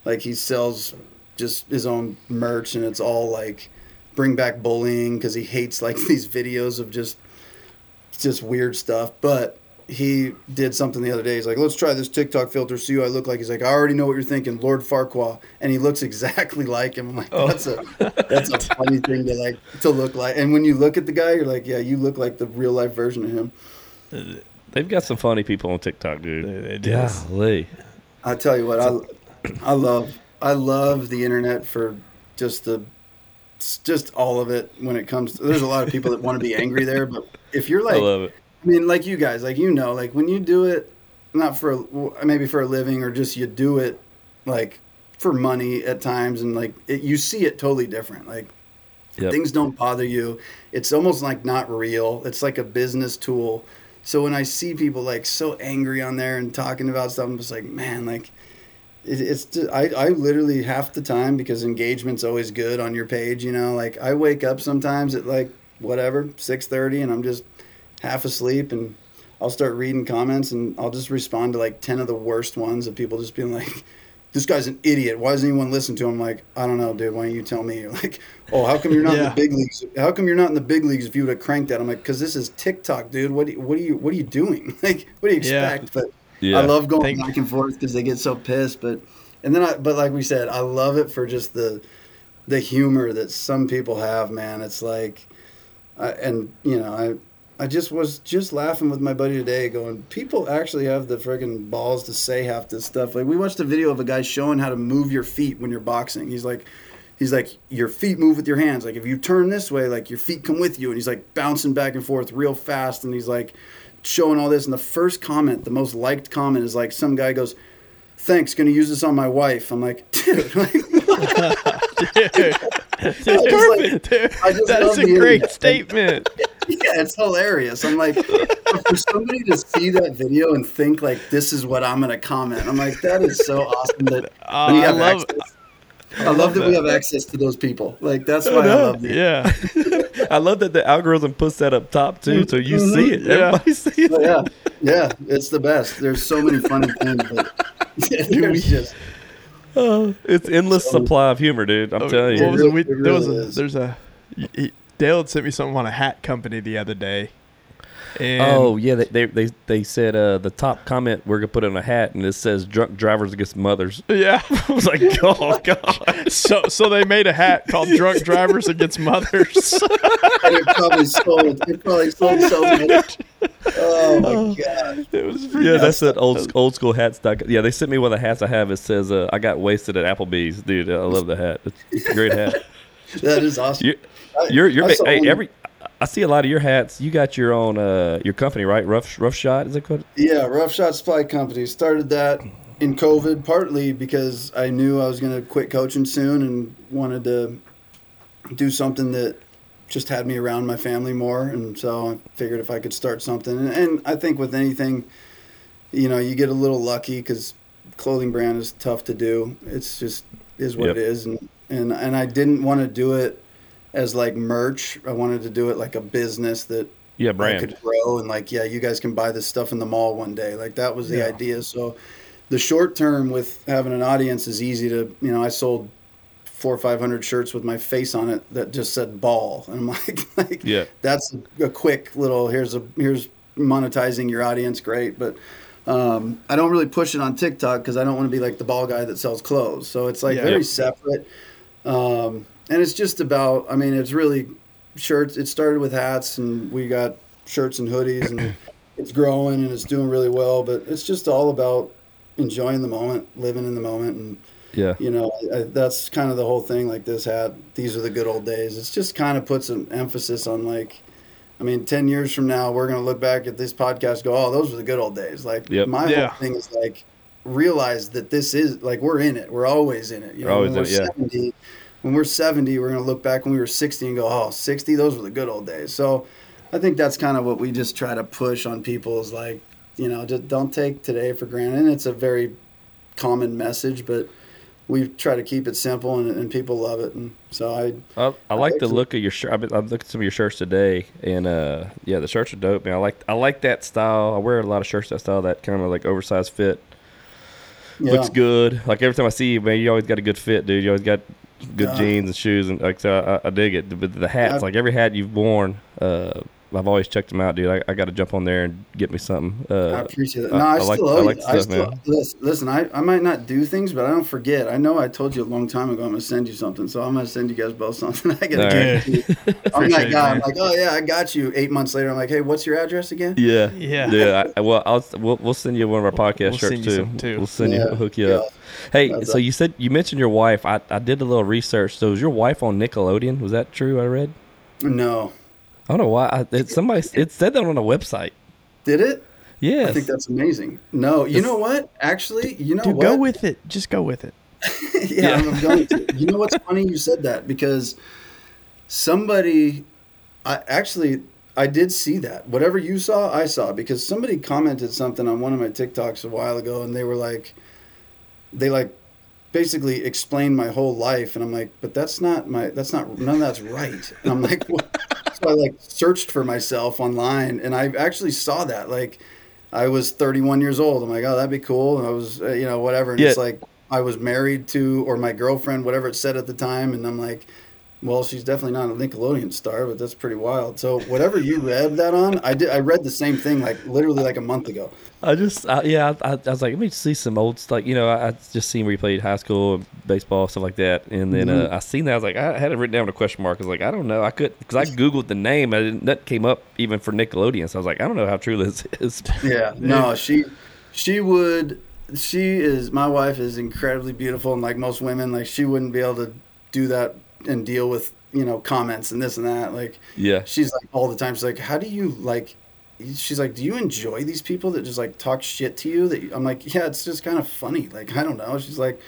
like he sells just his own merch and it's all like bring back bullying because he hates like (laughs) these videos of just just weird stuff. But he did something the other day. He's like, let's try this TikTok filter, see what I look like. He's like, I already know what you're thinking, Lord Farquaad, and he looks (laughs) exactly like him. I'm like, oh. that's a that's a funny thing to like to look like. And when you look at the guy, you're like, yeah, you look like the real life version of him. they've got some funny people on TikTok, dude. They- they do. Golly. I tell you what, I I love I love the internet for just the just all of it when it comes to, there's a lot of people that want to be angry there, but if you're I like love it. I mean, like you guys, like you know, like when you do it, not for maybe for a living or just you do it like for money at times, and like it, you see it totally different. Like Yep. things don't bother you. It's almost like not real. It's like a business tool. So when I see people like so angry on there and talking about stuff, I'm just like, man, like it, it's just, I, I literally half the time because engagement's always good on your page you know like i wake up sometimes at like whatever 6.30 and i'm just half asleep and i'll start reading comments and i'll just respond to like 10 of the worst ones of people just being like (laughs) this guy's an idiot. Why doesn't anyone listen to him? I'm like i don't know dude. Why don't you tell me? You're (laughs) like oh how come you're not in the big leagues? How come you're not in the big leagues if you would have cranked that? I'm like because this is tiktok dude. What do you, what are you what are you doing? (laughs) Like what do you Yeah. expect? But Yeah. I love going Thank- back and forth because they get so pissed. But and then I, but like we said, I love it for just the the humor that some people have. Man, it's like, I, and you know, I I just was just laughing with my buddy today, going, people actually have the friggin' balls to say half this stuff. Like we watched a video of a guy showing how to move your feet when you're boxing. He's like. He's like, your feet move with your hands. Like, if you turn this way, like, your feet come with you. And he's like bouncing back and forth real fast. And he's like, showing all this. And the first comment, the most liked comment, is like some guy goes, "Thanks, gonna use this on my wife." I'm like, (laughs) dude, like, It's just perfect, dude. I just That is a great internet. statement. (laughs) yeah, it's hilarious. I'm like, for somebody to see that video and think like this is what I'm gonna comment, I'm like, that is so awesome that (laughs) Uh, when you I have love- access. I, love that, we have access to those people. Like that's why I, love the Yeah. I love that the algorithm puts that up top too, so you Mm-hmm. see it. Yeah. Everybody (laughs) sees it. Yeah, yeah, it's the best. There's so many funny things. But there's just Oh, (laughs) it's endless supply of humor, dude. I'm telling What you. was it? We, there was a, there's a Dale had sent me something on a hat company the other day. And Oh yeah, they, they they they said uh, the top comment we're gonna put on a hat and it says drunk drivers against mothers. (laughs) yeah. (laughs) I was like, oh (laughs) god. so so they made a hat called "Drunk Drivers Against Mothers." and it probably sold. It probably sold so many. Oh my god! it was Yeah, that's that old old school hats. dot- Yeah, they sent me one of the hats I have. It says uh, I got wasted at Applebee's, dude. I love the hat. It's, it's a great hat. That is awesome. You, you're you're I saw hey every. I see a lot of your hats. You got your own uh your company, right? Rough Rough Shot is it called? Yeah, Rough Shot Supply Company started that in COVID, partly because I knew I was going to quit coaching soon and wanted to do something that just had me around my family more, and so I figured if I could start something, and, and I think with anything, you know, you get a little lucky because clothing brand is tough to do. It's just is what Yep. it is, and and and I didn't want to do it as like merch. I wanted to do it like a business that Yeah, I could grow and like yeah, you guys can buy this stuff in the mall one day. Like that was the Yeah. idea. So the short term with having an audience is easy to you know I sold four or five hundred shirts with my face on it that just said ball (laughs) and I'm like like Yeah. that's a, a quick little here's a here's monetizing your audience great but um, I don't really push it on TikTok because I don't want to be like the ball guy that sells clothes so it's like Yeah. very separate um, and it's just about I mean it's really shirts it started with hats and we got shirts and hoodies and (clears throat) it's growing and it's doing really well but it's just all about enjoying the moment living in the moment and Yeah. you know I, that's kind of the whole thing like this hat these are the good old days it's just kind of puts an emphasis on like i mean 10 years from now we're going to look back at this podcast go oh those were the good old days like Yep. my Yeah. whole thing is like realize that this is like we're in it we're always in it you We're always when we're it, yeah. 70 when we're 70 we're going to look back when we were 60 and go oh 60 those were the good old days so i think that's kind of what we just try to push on people is like you know just don't take today for granted and it's a very common message but we try to keep it simple and, and people love it and so i I, I like the look of your shirt. I've, been- I've looked at some of your shirts today, and uh, yeah, the shirts are dope. Man, I like I like that style. I wear a lot of shirts that style, that kind of like oversized fit. Yeah. Looks good. Like every time I see you, man, you always got a good fit, dude. You always got good jeans and shoes, and like so, I, I dig it. But the hats, I've- like every hat you've worn, uh, I've always checked them out, dude. I, I got to jump on there and get me something. I Uh, appreciate it. I- No, I, I like- still I owe like you. the I stuff, still man. listen. listen I, I might not do things, but I don't forget. I know I told you a long time ago I'm gonna send you something, so I'm gonna send you guys both (laughs) something. I gotta All right. it you. (laughs) I'm Appreciate that it, guy. I'm like, oh yeah, I got you. Eight months later, I'm like, hey, what's your address again? yeah, Yeah. yeah. I, well, I'll we'll, we'll send you one of our podcast We'll shirts send you too. too. We'll send you, Yeah, we'll hook you yeah. up. Hey, That's so up. you said you mentioned your wife. I, I did a little research. So is your wife on Nickelodeon? Was that true? I read. No, I don't know why. I, it, somebody it said that on a website. did it? Yeah. I think that's amazing. No, you know what? Actually, you know Dude, what? go with it. Just go with it. yeah, (laughs) Yeah. I'm going to. You know what's funny? You said that because somebody, I actually, I did see that. Whatever you saw, I saw because somebody commented something on one of my TikToks a while ago, and they were like, they like basically explained my whole life, and I'm like, but that's not my, that's not none of that's right. And I'm like, (laughs) what? So I like searched for myself online, and I actually saw that like. I was 31 years old. I'm like, oh, that'd be cool. And I was, uh, you know, whatever. And it's like, I was married to, or my girlfriend, whatever it said at the time. And I'm like, well, she's definitely not a Nickelodeon star, but that's pretty wild. So whatever you read that on, I did. I read the same thing like literally like a month ago. I just, I, yeah, I, I was like, let me see some old stuff. You know, I, I just seen where you played high school, baseball, stuff like that. And then Mm-hmm. uh, I seen that. I was like, I had it written down with a question mark. I was like, I don't know. I could, because I Googled the name. I didn't, that came up even for Nickelodeon. So I was like, I don't know how true this (laughs) is. Yeah. No, she, she would. She is. My wife is incredibly beautiful, and like most women, like she wouldn't be able to do that and deal with you know comments and this and that. Like Yeah. she's like all the time. She's like, how do you like? She's like, do you enjoy these people that just like talk shit to you? That you, I'm like, yeah, it's just kind of funny. Like I don't know. She's like,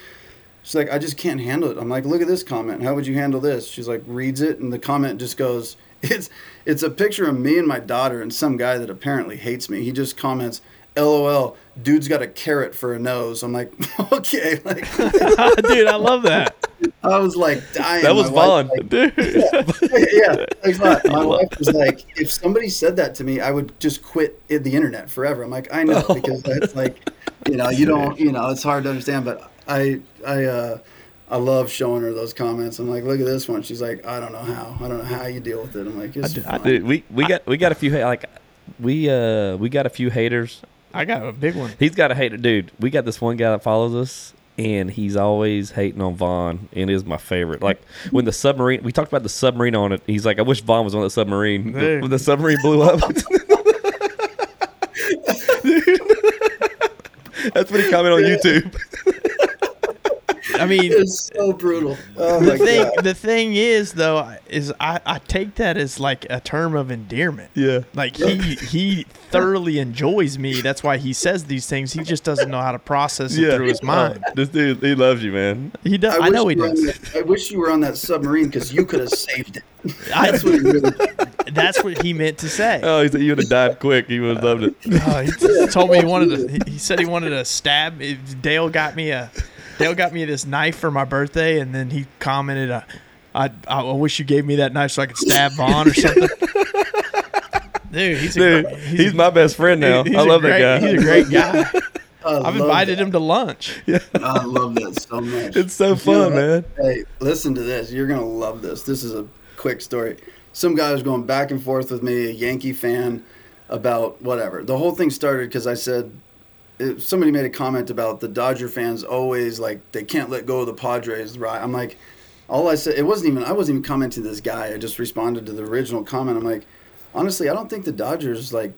she's like, I just can't handle it. I'm like, look at this comment. How would you handle this? She's like, reads it, and the comment just goes, (laughs) it's it's a picture of me and my daughter and some guy that apparently hates me. He just comments. LOL, dude's got a carrot for a nose. I'm like, (laughs) okay, like (laughs) Dude, I love that. I was like dying. That was fun, like, dude. (laughs) yeah, thanks a lot. My wife was like, if somebody said that to me, I would just quit the internet forever. I'm like, I know because that's like, you know, you don't, you know, it's hard to understand. But I, I, uh, I love showing her those comments. I'm like, look at this one. She's like, I don't know how. I don't know how you deal with it. I'm like, it's I do- I. Dude, we, we got we got a few like we uh we got a few haters. I got a big one. He's got a hater, dude. We got this one guy that follows us, and he's always hating on Von, and is my favorite. Like when the submarine, we talked about the submarine on it. He's like, I wish Von was on the submarine Dude. when the submarine blew up. (laughs) (laughs) That's what he commented on YouTube. (laughs) I mean, It's so brutal. Oh the my thing god. the thing is though is I, I take that as like a term of endearment. Yeah. Like he he thoroughly enjoys me. That's why he says these things. He just doesn't know how to process it through his mind. Uh, this dude, he loves you, man. He does. I, wish know he you were on does. that- I wish you were on that submarine because you could have saved it. I- That's what he really. That's what he meant to say. Oh, he said you would have died quick. He would have loved it. Oh, he t- told me he wanted to. he- He (laughs) said he wanted to stab. Dale got me a. Dale got me this knife for my birthday, and then he commented, uh, "I I wish you gave me that knife so I could stab Von or something." (laughs) Dude, he's a, Dude, great- he's, a- my best friend now. he's I a love great- that guy. He's a great guy. (laughs) I've invited that. him to lunch. I love that so much. It's so You fun, what? man. Hey, listen to this. You're gonna love this. This is a quick story. Some guy was going back and forth with me, a Yankee fan, about whatever. The whole thing started because I said it, somebody made a comment about the Dodger fans always like they can't let go of the Padres. Right? I'm like, all I said it wasn't even I wasn't even commenting this guy. I just responded to the original comment. I'm like, honestly, I don't think the Dodgers like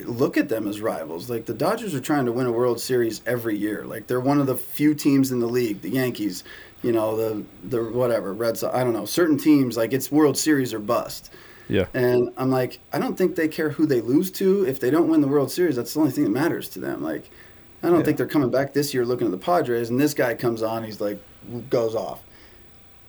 look at them as rivals. Like the Dodgers are trying to win a World Series every year. Like they're one of the few teams in the league. The Yankees, you know, the the whatever Red Sox. I don't know. Certain teams like it's World Series or bust. Yeah. And I'm like, I don't think they care who they lose to. If they don't win the World Series, that's the only thing that matters to them. Like, I don't Yeah. think they're coming back this year looking at the Padres. And this guy comes on, he's like, goes off.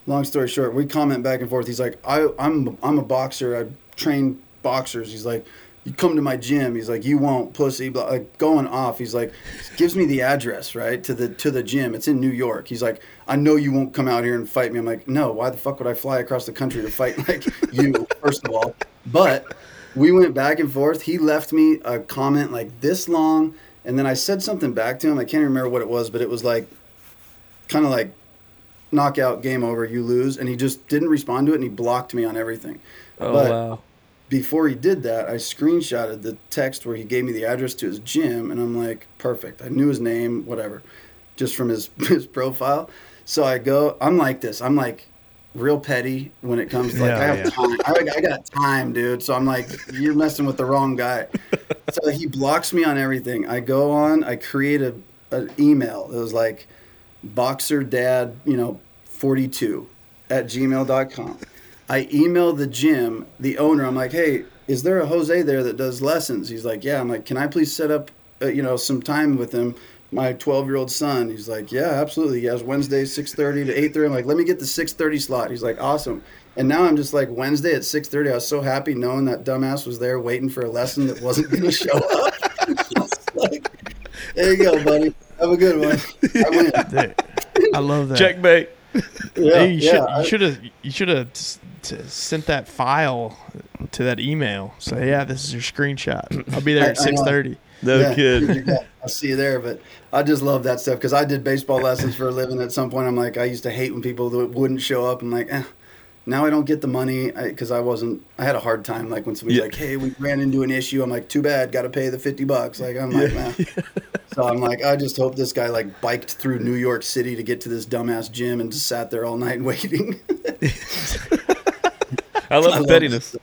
Long story short, we comment back and forth. He's like, I, I'm, I'm a boxer. I train boxers. He's like, you come to my gym. He's like, you won't, pussy. Like going off. He's like, gives me the address right to the to the gym. It's in New York. He's like, I know you won't come out here and fight me. I'm like, no. Why the fuck would I fly across the country to fight like (laughs) you? First of all, but we went back and forth. He left me a comment like this long, and then I said something back to him. I can't remember what it was, but it was like, kind of like, knockout, game over, you lose. And he just didn't respond to it, and he blocked me on everything. Oh But- wow. Before he did that, I screenshotted the text where he gave me the address to his gym, and I'm like, perfect. I knew his name, whatever, just from his (laughs) his profile. So I go, I'm like this. I'm like real petty when it comes to like Yeah, I have yeah. time. I, I got time, dude. So I'm like, you're messing with the wrong guy. (laughs) So he blocks me on everything. I go on, I create a an email. It was like boxer dad, you know, 42 at gmail.com. I email the gym, the owner. I'm like, hey, is there a Jose there that does lessons? He's like, yeah. I'm like, can I please set up, uh, you know, some time with him? My 12 year old son. He's like, yeah, absolutely. He has Wednesday 6:30 to 8:30. I'm like, let me get the 6:30 slot. He's like, awesome. And now I'm just like Wednesday at 6:30. I was so happy knowing that dumbass was there waiting for a lesson that wasn't going to show up. (laughs) Like, there you go, buddy. Have a good one. I win. I love that. Checkmate. Yeah, Hey, you yeah, you should have you should have sent that file to that email. Say, yeah, this is your screenshot. I'll be there at six thirty. No Yeah, kid. (laughs) yeah, I'll see you there. But I just love that stuff because I did baseball lessons for a living. At some point, I'm like, I used to hate when people wouldn't show up. I'm like, eh. Now I don't get the money because I, wasn't. I had a hard time. Like when somebody's Yeah. like, "Hey, we ran into an issue." I'm like, "Too bad. Got to pay the fifty bucks." Like I'm like, man. (laughs) So I'm like, I just hope this guy like biked through New York City to get to this dumbass gym and just sat there all night (laughs) waiting. I love I the love pettiness.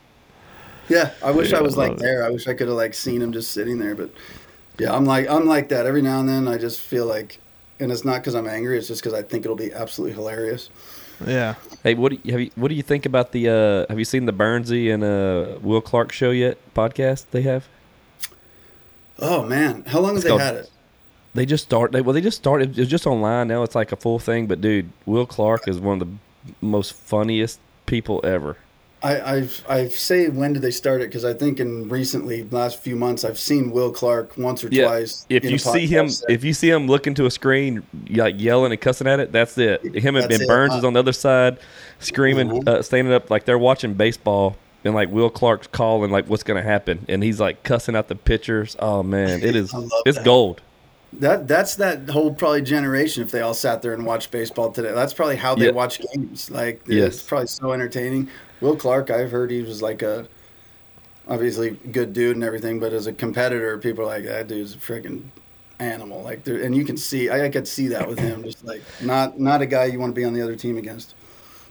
Yeah, I wish Yeah, I was I like it. there. I wish I could have like seen him just sitting there. But yeah, I'm like I'm like that every now and then. I just feel like, and it's not because I'm angry. It's just because I think it'll be absolutely hilarious. Yeah. Hey, what do you, have you what do you think about the uh have you seen the Burnsy and uh Will Clark show yet podcast they have? Oh man, how long have they called- had it? They just start they well they just started it's just online now it's like a full thing but dude, Will Clark is one of the most funniest people ever. I I've, I say when did they start it? Because I think in recently last few months I've seen Will Clark once or Yeah, twice. If you see him, podcast set. if you see him looking to a screen, like yelling and cussing at it, that's it. Him and, That's and it. Burns Uh, is on the other side, screaming, Mhm. uh, standing up like they're watching baseball, and like Will Clark's calling like what's gonna happen, and he's like cussing out the pitchers. Oh man, it (laughs) is it's that. gold. That that's that whole probably generation. If they all sat there and watched baseball today, that's probably how they Yeah. watch games. Like Yes. it's probably so entertaining. Will Clark, I've heard he was like a obviously good dude and everything, but as a competitor, people are like that dude's a freaking animal. Like, and you can see, I, I could see that with him. Just like not not a guy you want to be on the other team against.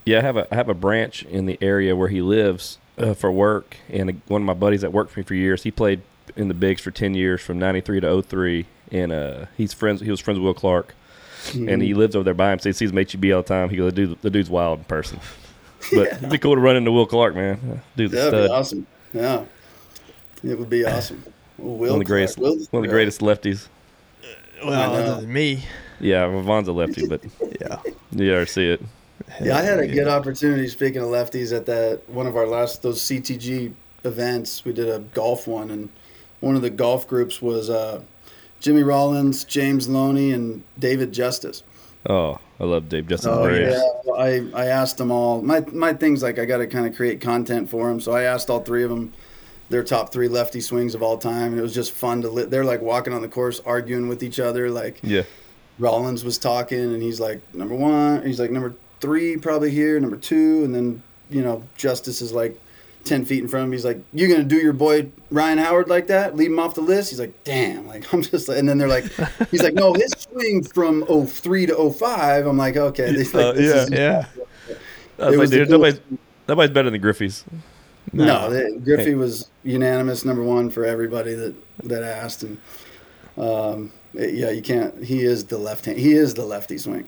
Yeah, I have a I have a branch in the area where he lives uh, for work, and a, one of my buddies that worked for me for years, he played in the bigs for ten years, from '93 to 03, and uh, he's friends. He was friends with Will Clark, and Mm-hmm. he lives over there by him. So he sees him at HEB all the time. He goes, "The, dude, the dude's wild in person." But it'd be cool to run into Will Clark, man. Dude's a That'd stud. be awesome. Yeah, it would be awesome. Will One of the greatest, Clark, Will- one of the greatest lefties. Well, other than me. Yeah, Von's a lefty, but Yeah. you ever see it? Yeah, I had a good opportunity. Speaking of lefties, at that one of our last those CTG events, we did a golf one, and one of the golf groups was uh, Jimmy Rollins, James Loney, and David Justice. Oh, I love Dave Justice. Oh Braves. yeah, I I asked them all. My my things like I got to kind of create content for them, so I asked all three of them. their top three lefty swings of all time, and it was just fun to. Li- they're like walking on the course, arguing with each other. Like Yeah. Rollins was talking, and he's like number one. He's like number three, probably here. Number two, and then you know Justice is like ten feet in front of him. He's like, "You're gonna do your boy Ryan Howard like that? Leave him off the list?" He's like, "Damn!" Like (laughs) I'm just like, and then they're like, "He's like, no, his swing from 03 to 05. I'm like, okay, (laughs) this, like, Uh, yeah. is- Yeah. I was (laughs) like, was dude, nobody's, nobody's better than Griffey's. No, they, Griffey was unanimous number one for everybody that that asked, and um, yeah, you can't. He is the left hand. He is the lefty swing.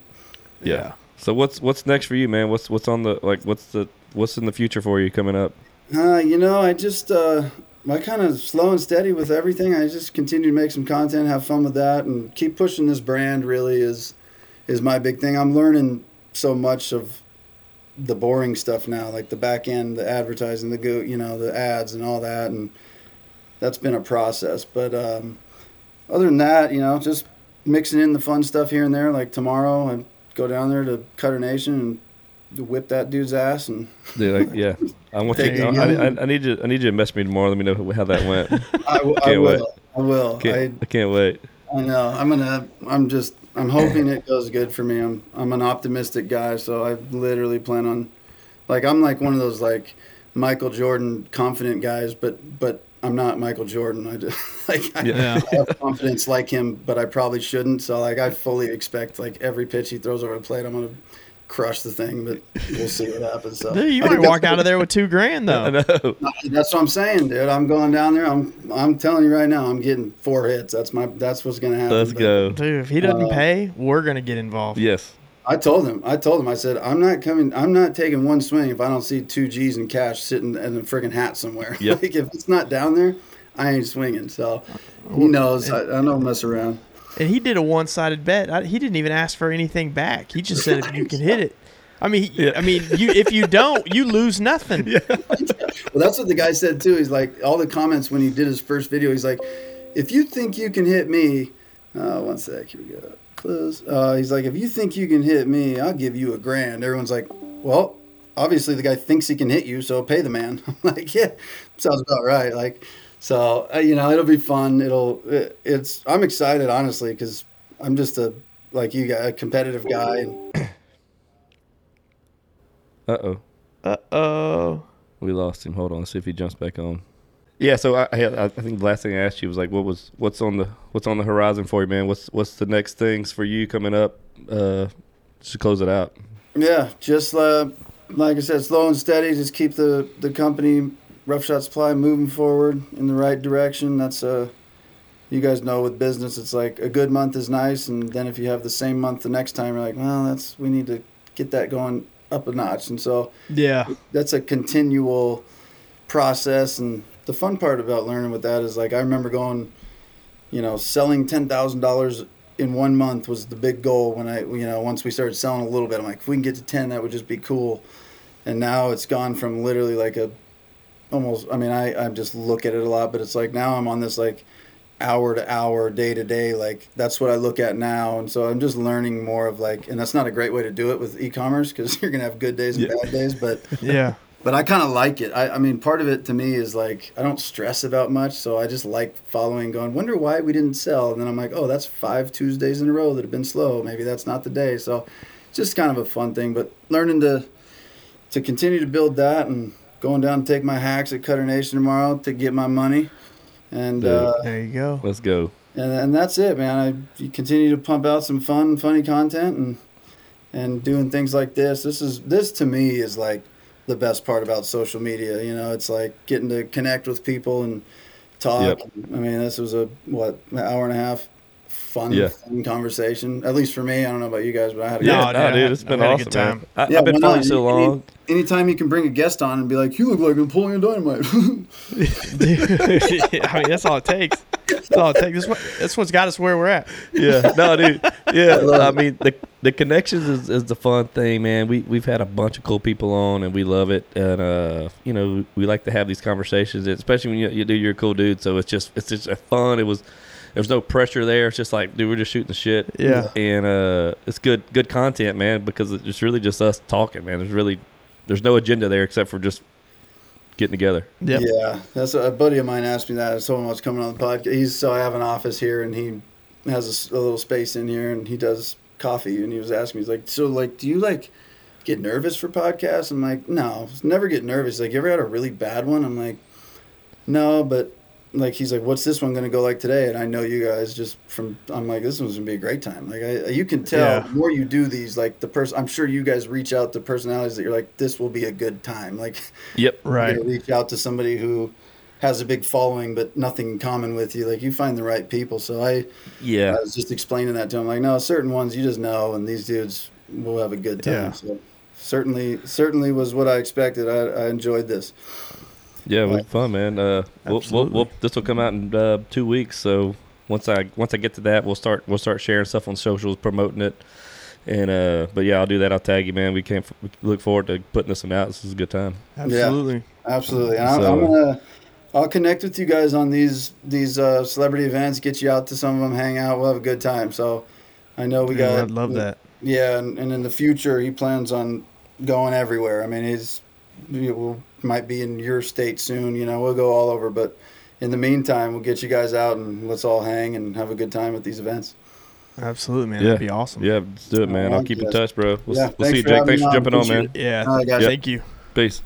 Yeah. So what's what's next for you, man? What's what's on the like? What's the what's in the future for you coming up? Uh, you know, I just uh, I kind of slow and steady with everything. I just continue to make some content, have fun with that, and keep pushing this brand. Really is is my big thing. I'm learning so much of the boring stuff now, like the back end, the advertising, the go, you know, the ads and all that, and that's been a process. But um, other than that, you know, just mixing in the fun stuff here and there. Like tomorrow, I go down there to Cutter Nation and whip that dude's ass and. Dude, like, yeah, (laughs) I want you. I. I, I need you. I need you to mess me tomorrow. Let me know how that went. (laughs) I, w- I Can't wait. will. I will. I, Can't, I can't wait. I know. I'm gonna. I'm just. I'm hoping it goes good for me. I'm. I'm an optimistic guy, so I literally plan on. Like I'm like one of those like Michael Jordan confident guys, but but I'm not Michael Jordan. I just (laughs) like Yeah. I have confidence like him, but I probably shouldn't. So like I fully expect like every pitch he throws over the plate, I'm gonna crush the thing. But we'll see what happens. So Dude, you I might walk out of there with two grand (laughs) I though. know. That's what I'm saying, dude. I'm going down there. I'm I'm telling you right now, I'm getting four hits. That's my that's what's gonna happen. Let's But go. Dude, if he doesn't Uh, pay, we're gonna get involved. Yes. I told him. I told him. I said I'm not coming. I'm not taking one swing if I don't see two G's in cash sitting in a freaking hat somewhere. Yep. (laughs) like if it's not down there, I ain't swinging. So he knows. I, I don't mess around. And he did a one-sided bet. I, he didn't even ask for anything back. He just said if you can hit it. I mean, he- I mean, you if you don't, you lose nothing. (laughs) Well, that's what the guy said too. He's like all the comments when he did his first video. He's like, if you think you can hit me, uh, one sec. Here we go. Close. Uh, he's like, if you think you can hit me, I'll give you a grand. Everyone's like, well, obviously the guy thinks he can hit you, so pay the man. (laughs) I'm like, yeah, sounds about right. Like, so uh, you know, it'll be fun. It'll. It, it's. I'm excited honestly because I'm just a like you guy, a competitive guy. And Uh oh. Uh oh. We lost him. Hold on. Let's see if he jumps back on. Yeah. So I, I, I think the last thing I asked you was like, what was what's on the what's on the horizon for you, man? What's what's the next things for you coming up? Uh, just to close it out. Yeah, just uh, like I said, slow and steady. Just keep the the company Rough Shot Supply moving forward in the right direction. That's uh, you guys know with business, it's like a good month is nice, and then if you have the same month the next time, you're like, well, that's we need to get that going up a notch. And so Yeah. that's a continual process and the fun part about learning with that is like i remember going you know selling $10000 in one month was the big goal when i you know once we started selling a little bit i'm like if we can get to 10 that would just be cool and now it's gone from literally like a almost i mean i i just look at it a lot but it's like now i'm on this like hour to hour day to day like that's what i look at now and so i'm just learning more of like and that's not a great way to do it with e-commerce because (laughs) you're gonna have good days and Yeah. bad days but (laughs) Yeah. but I kind of like it. I, I mean, part of it to me is like I don't stress about much, so I just like following. Going, wonder why we didn't sell, and then I'm like, oh, that's five Tuesdays in a row that have been slow. Maybe that's not the day. So, it's just kind of a fun thing. But learning to to continue to build that and going down to take my hacks at Cutter Nation tomorrow to get my money, and Dude. uh, There you go. Let's go. and and that's it, man. I continue to pump out some fun, funny content and and doing things like this. This is this to me is like the best part about social media. You know, it's like getting to connect with people and talk. Yep. I mean, this was a what an hour and a half fun, Yeah. fun conversation. At least for me. I don't know about you guys, but I had a No, Yeah, dude, no, I dude, had- it's I been had a awesome, good time. I, Yeah, I've been why following not? you so Any- long. Anytime you can bring a guest on and be like, "You look like Napoleon Dynamite," (laughs) Dude, (laughs) I mean, that's all it takes. That's all it takes. This one, this one's got us where we're at. yeah, no, dude. Yeah, (laughs) I mean the the connections is, is the fun thing, man. We we've had a bunch of cool people on, and we love it. And uh, you know, we like to have these conversations, especially when you, you do. You're a cool dude, so it's just it's just fun. It was there's no pressure there. It's just like, dude, we're just shooting the shit. Yeah. and uh, it's good good content, man, because it's really just us talking, man. There's really there's no agenda there except for just getting together. Yep. Yeah, that's a, a buddy of mine asked me that. Someone was coming on the podcast. He's so I have an office here, and he has a little space in here, and he does coffee. And he was asking me, he's like, "So, like, do you like get nervous for podcasts?" I'm like, "No, never get nervous." He's like, "You ever had a really bad one?" I'm like, "No," but like, he's like, "What's this one gonna go like today?" And I know you guys just from. I'm like, "This one's gonna be a great time." Like, I, you can tell Yeah. the more you do these, like the person. I'm sure you guys reach out to personalities that you're like, "This will be a good time." Like. (laughs) Yep. Right. you reach out to somebody who has a big following but nothing in common with you. Like you find the right people. So I, Yeah. I was just explaining that to him. Like, no, certain ones you just know, and these dudes will have a good time. Yeah. So certainly, certainly was what I expected. I, I enjoyed this. Yeah, it was fun, man. Uh, we'll, we'll, Absolutely. we'll, this will come out in uh, two weeks. So once I once I get to that, we'll start we'll start sharing stuff on socials, promoting it. And uh, but yeah, I'll do that. I'll tag you, man. We can't we look forward to putting this one out. This is a good time. Absolutely. Absolutely. And I'm, So- I'm gonna. I'll connect with you guys on these these uh, celebrity events. Get you out to some of them, hang out. We'll have a good time. So, I know we Yeah, got. I'd love that. Yeah, and, and in the future, he plans on going everywhere. I mean, he's he will, might be in your state soon. You know, we'll go all over. But in the meantime, we'll get you guys out and let's all hang and have a good time at these events. Absolutely, man. yeah, That'd be awesome. Yeah, let's do it, man. I'll like keep in touch, bro. We'll, Yeah, we'll see you, Jake. Thanks for jumping on, Appreciate man. Yeah. All right, guys. Thank you. Peace.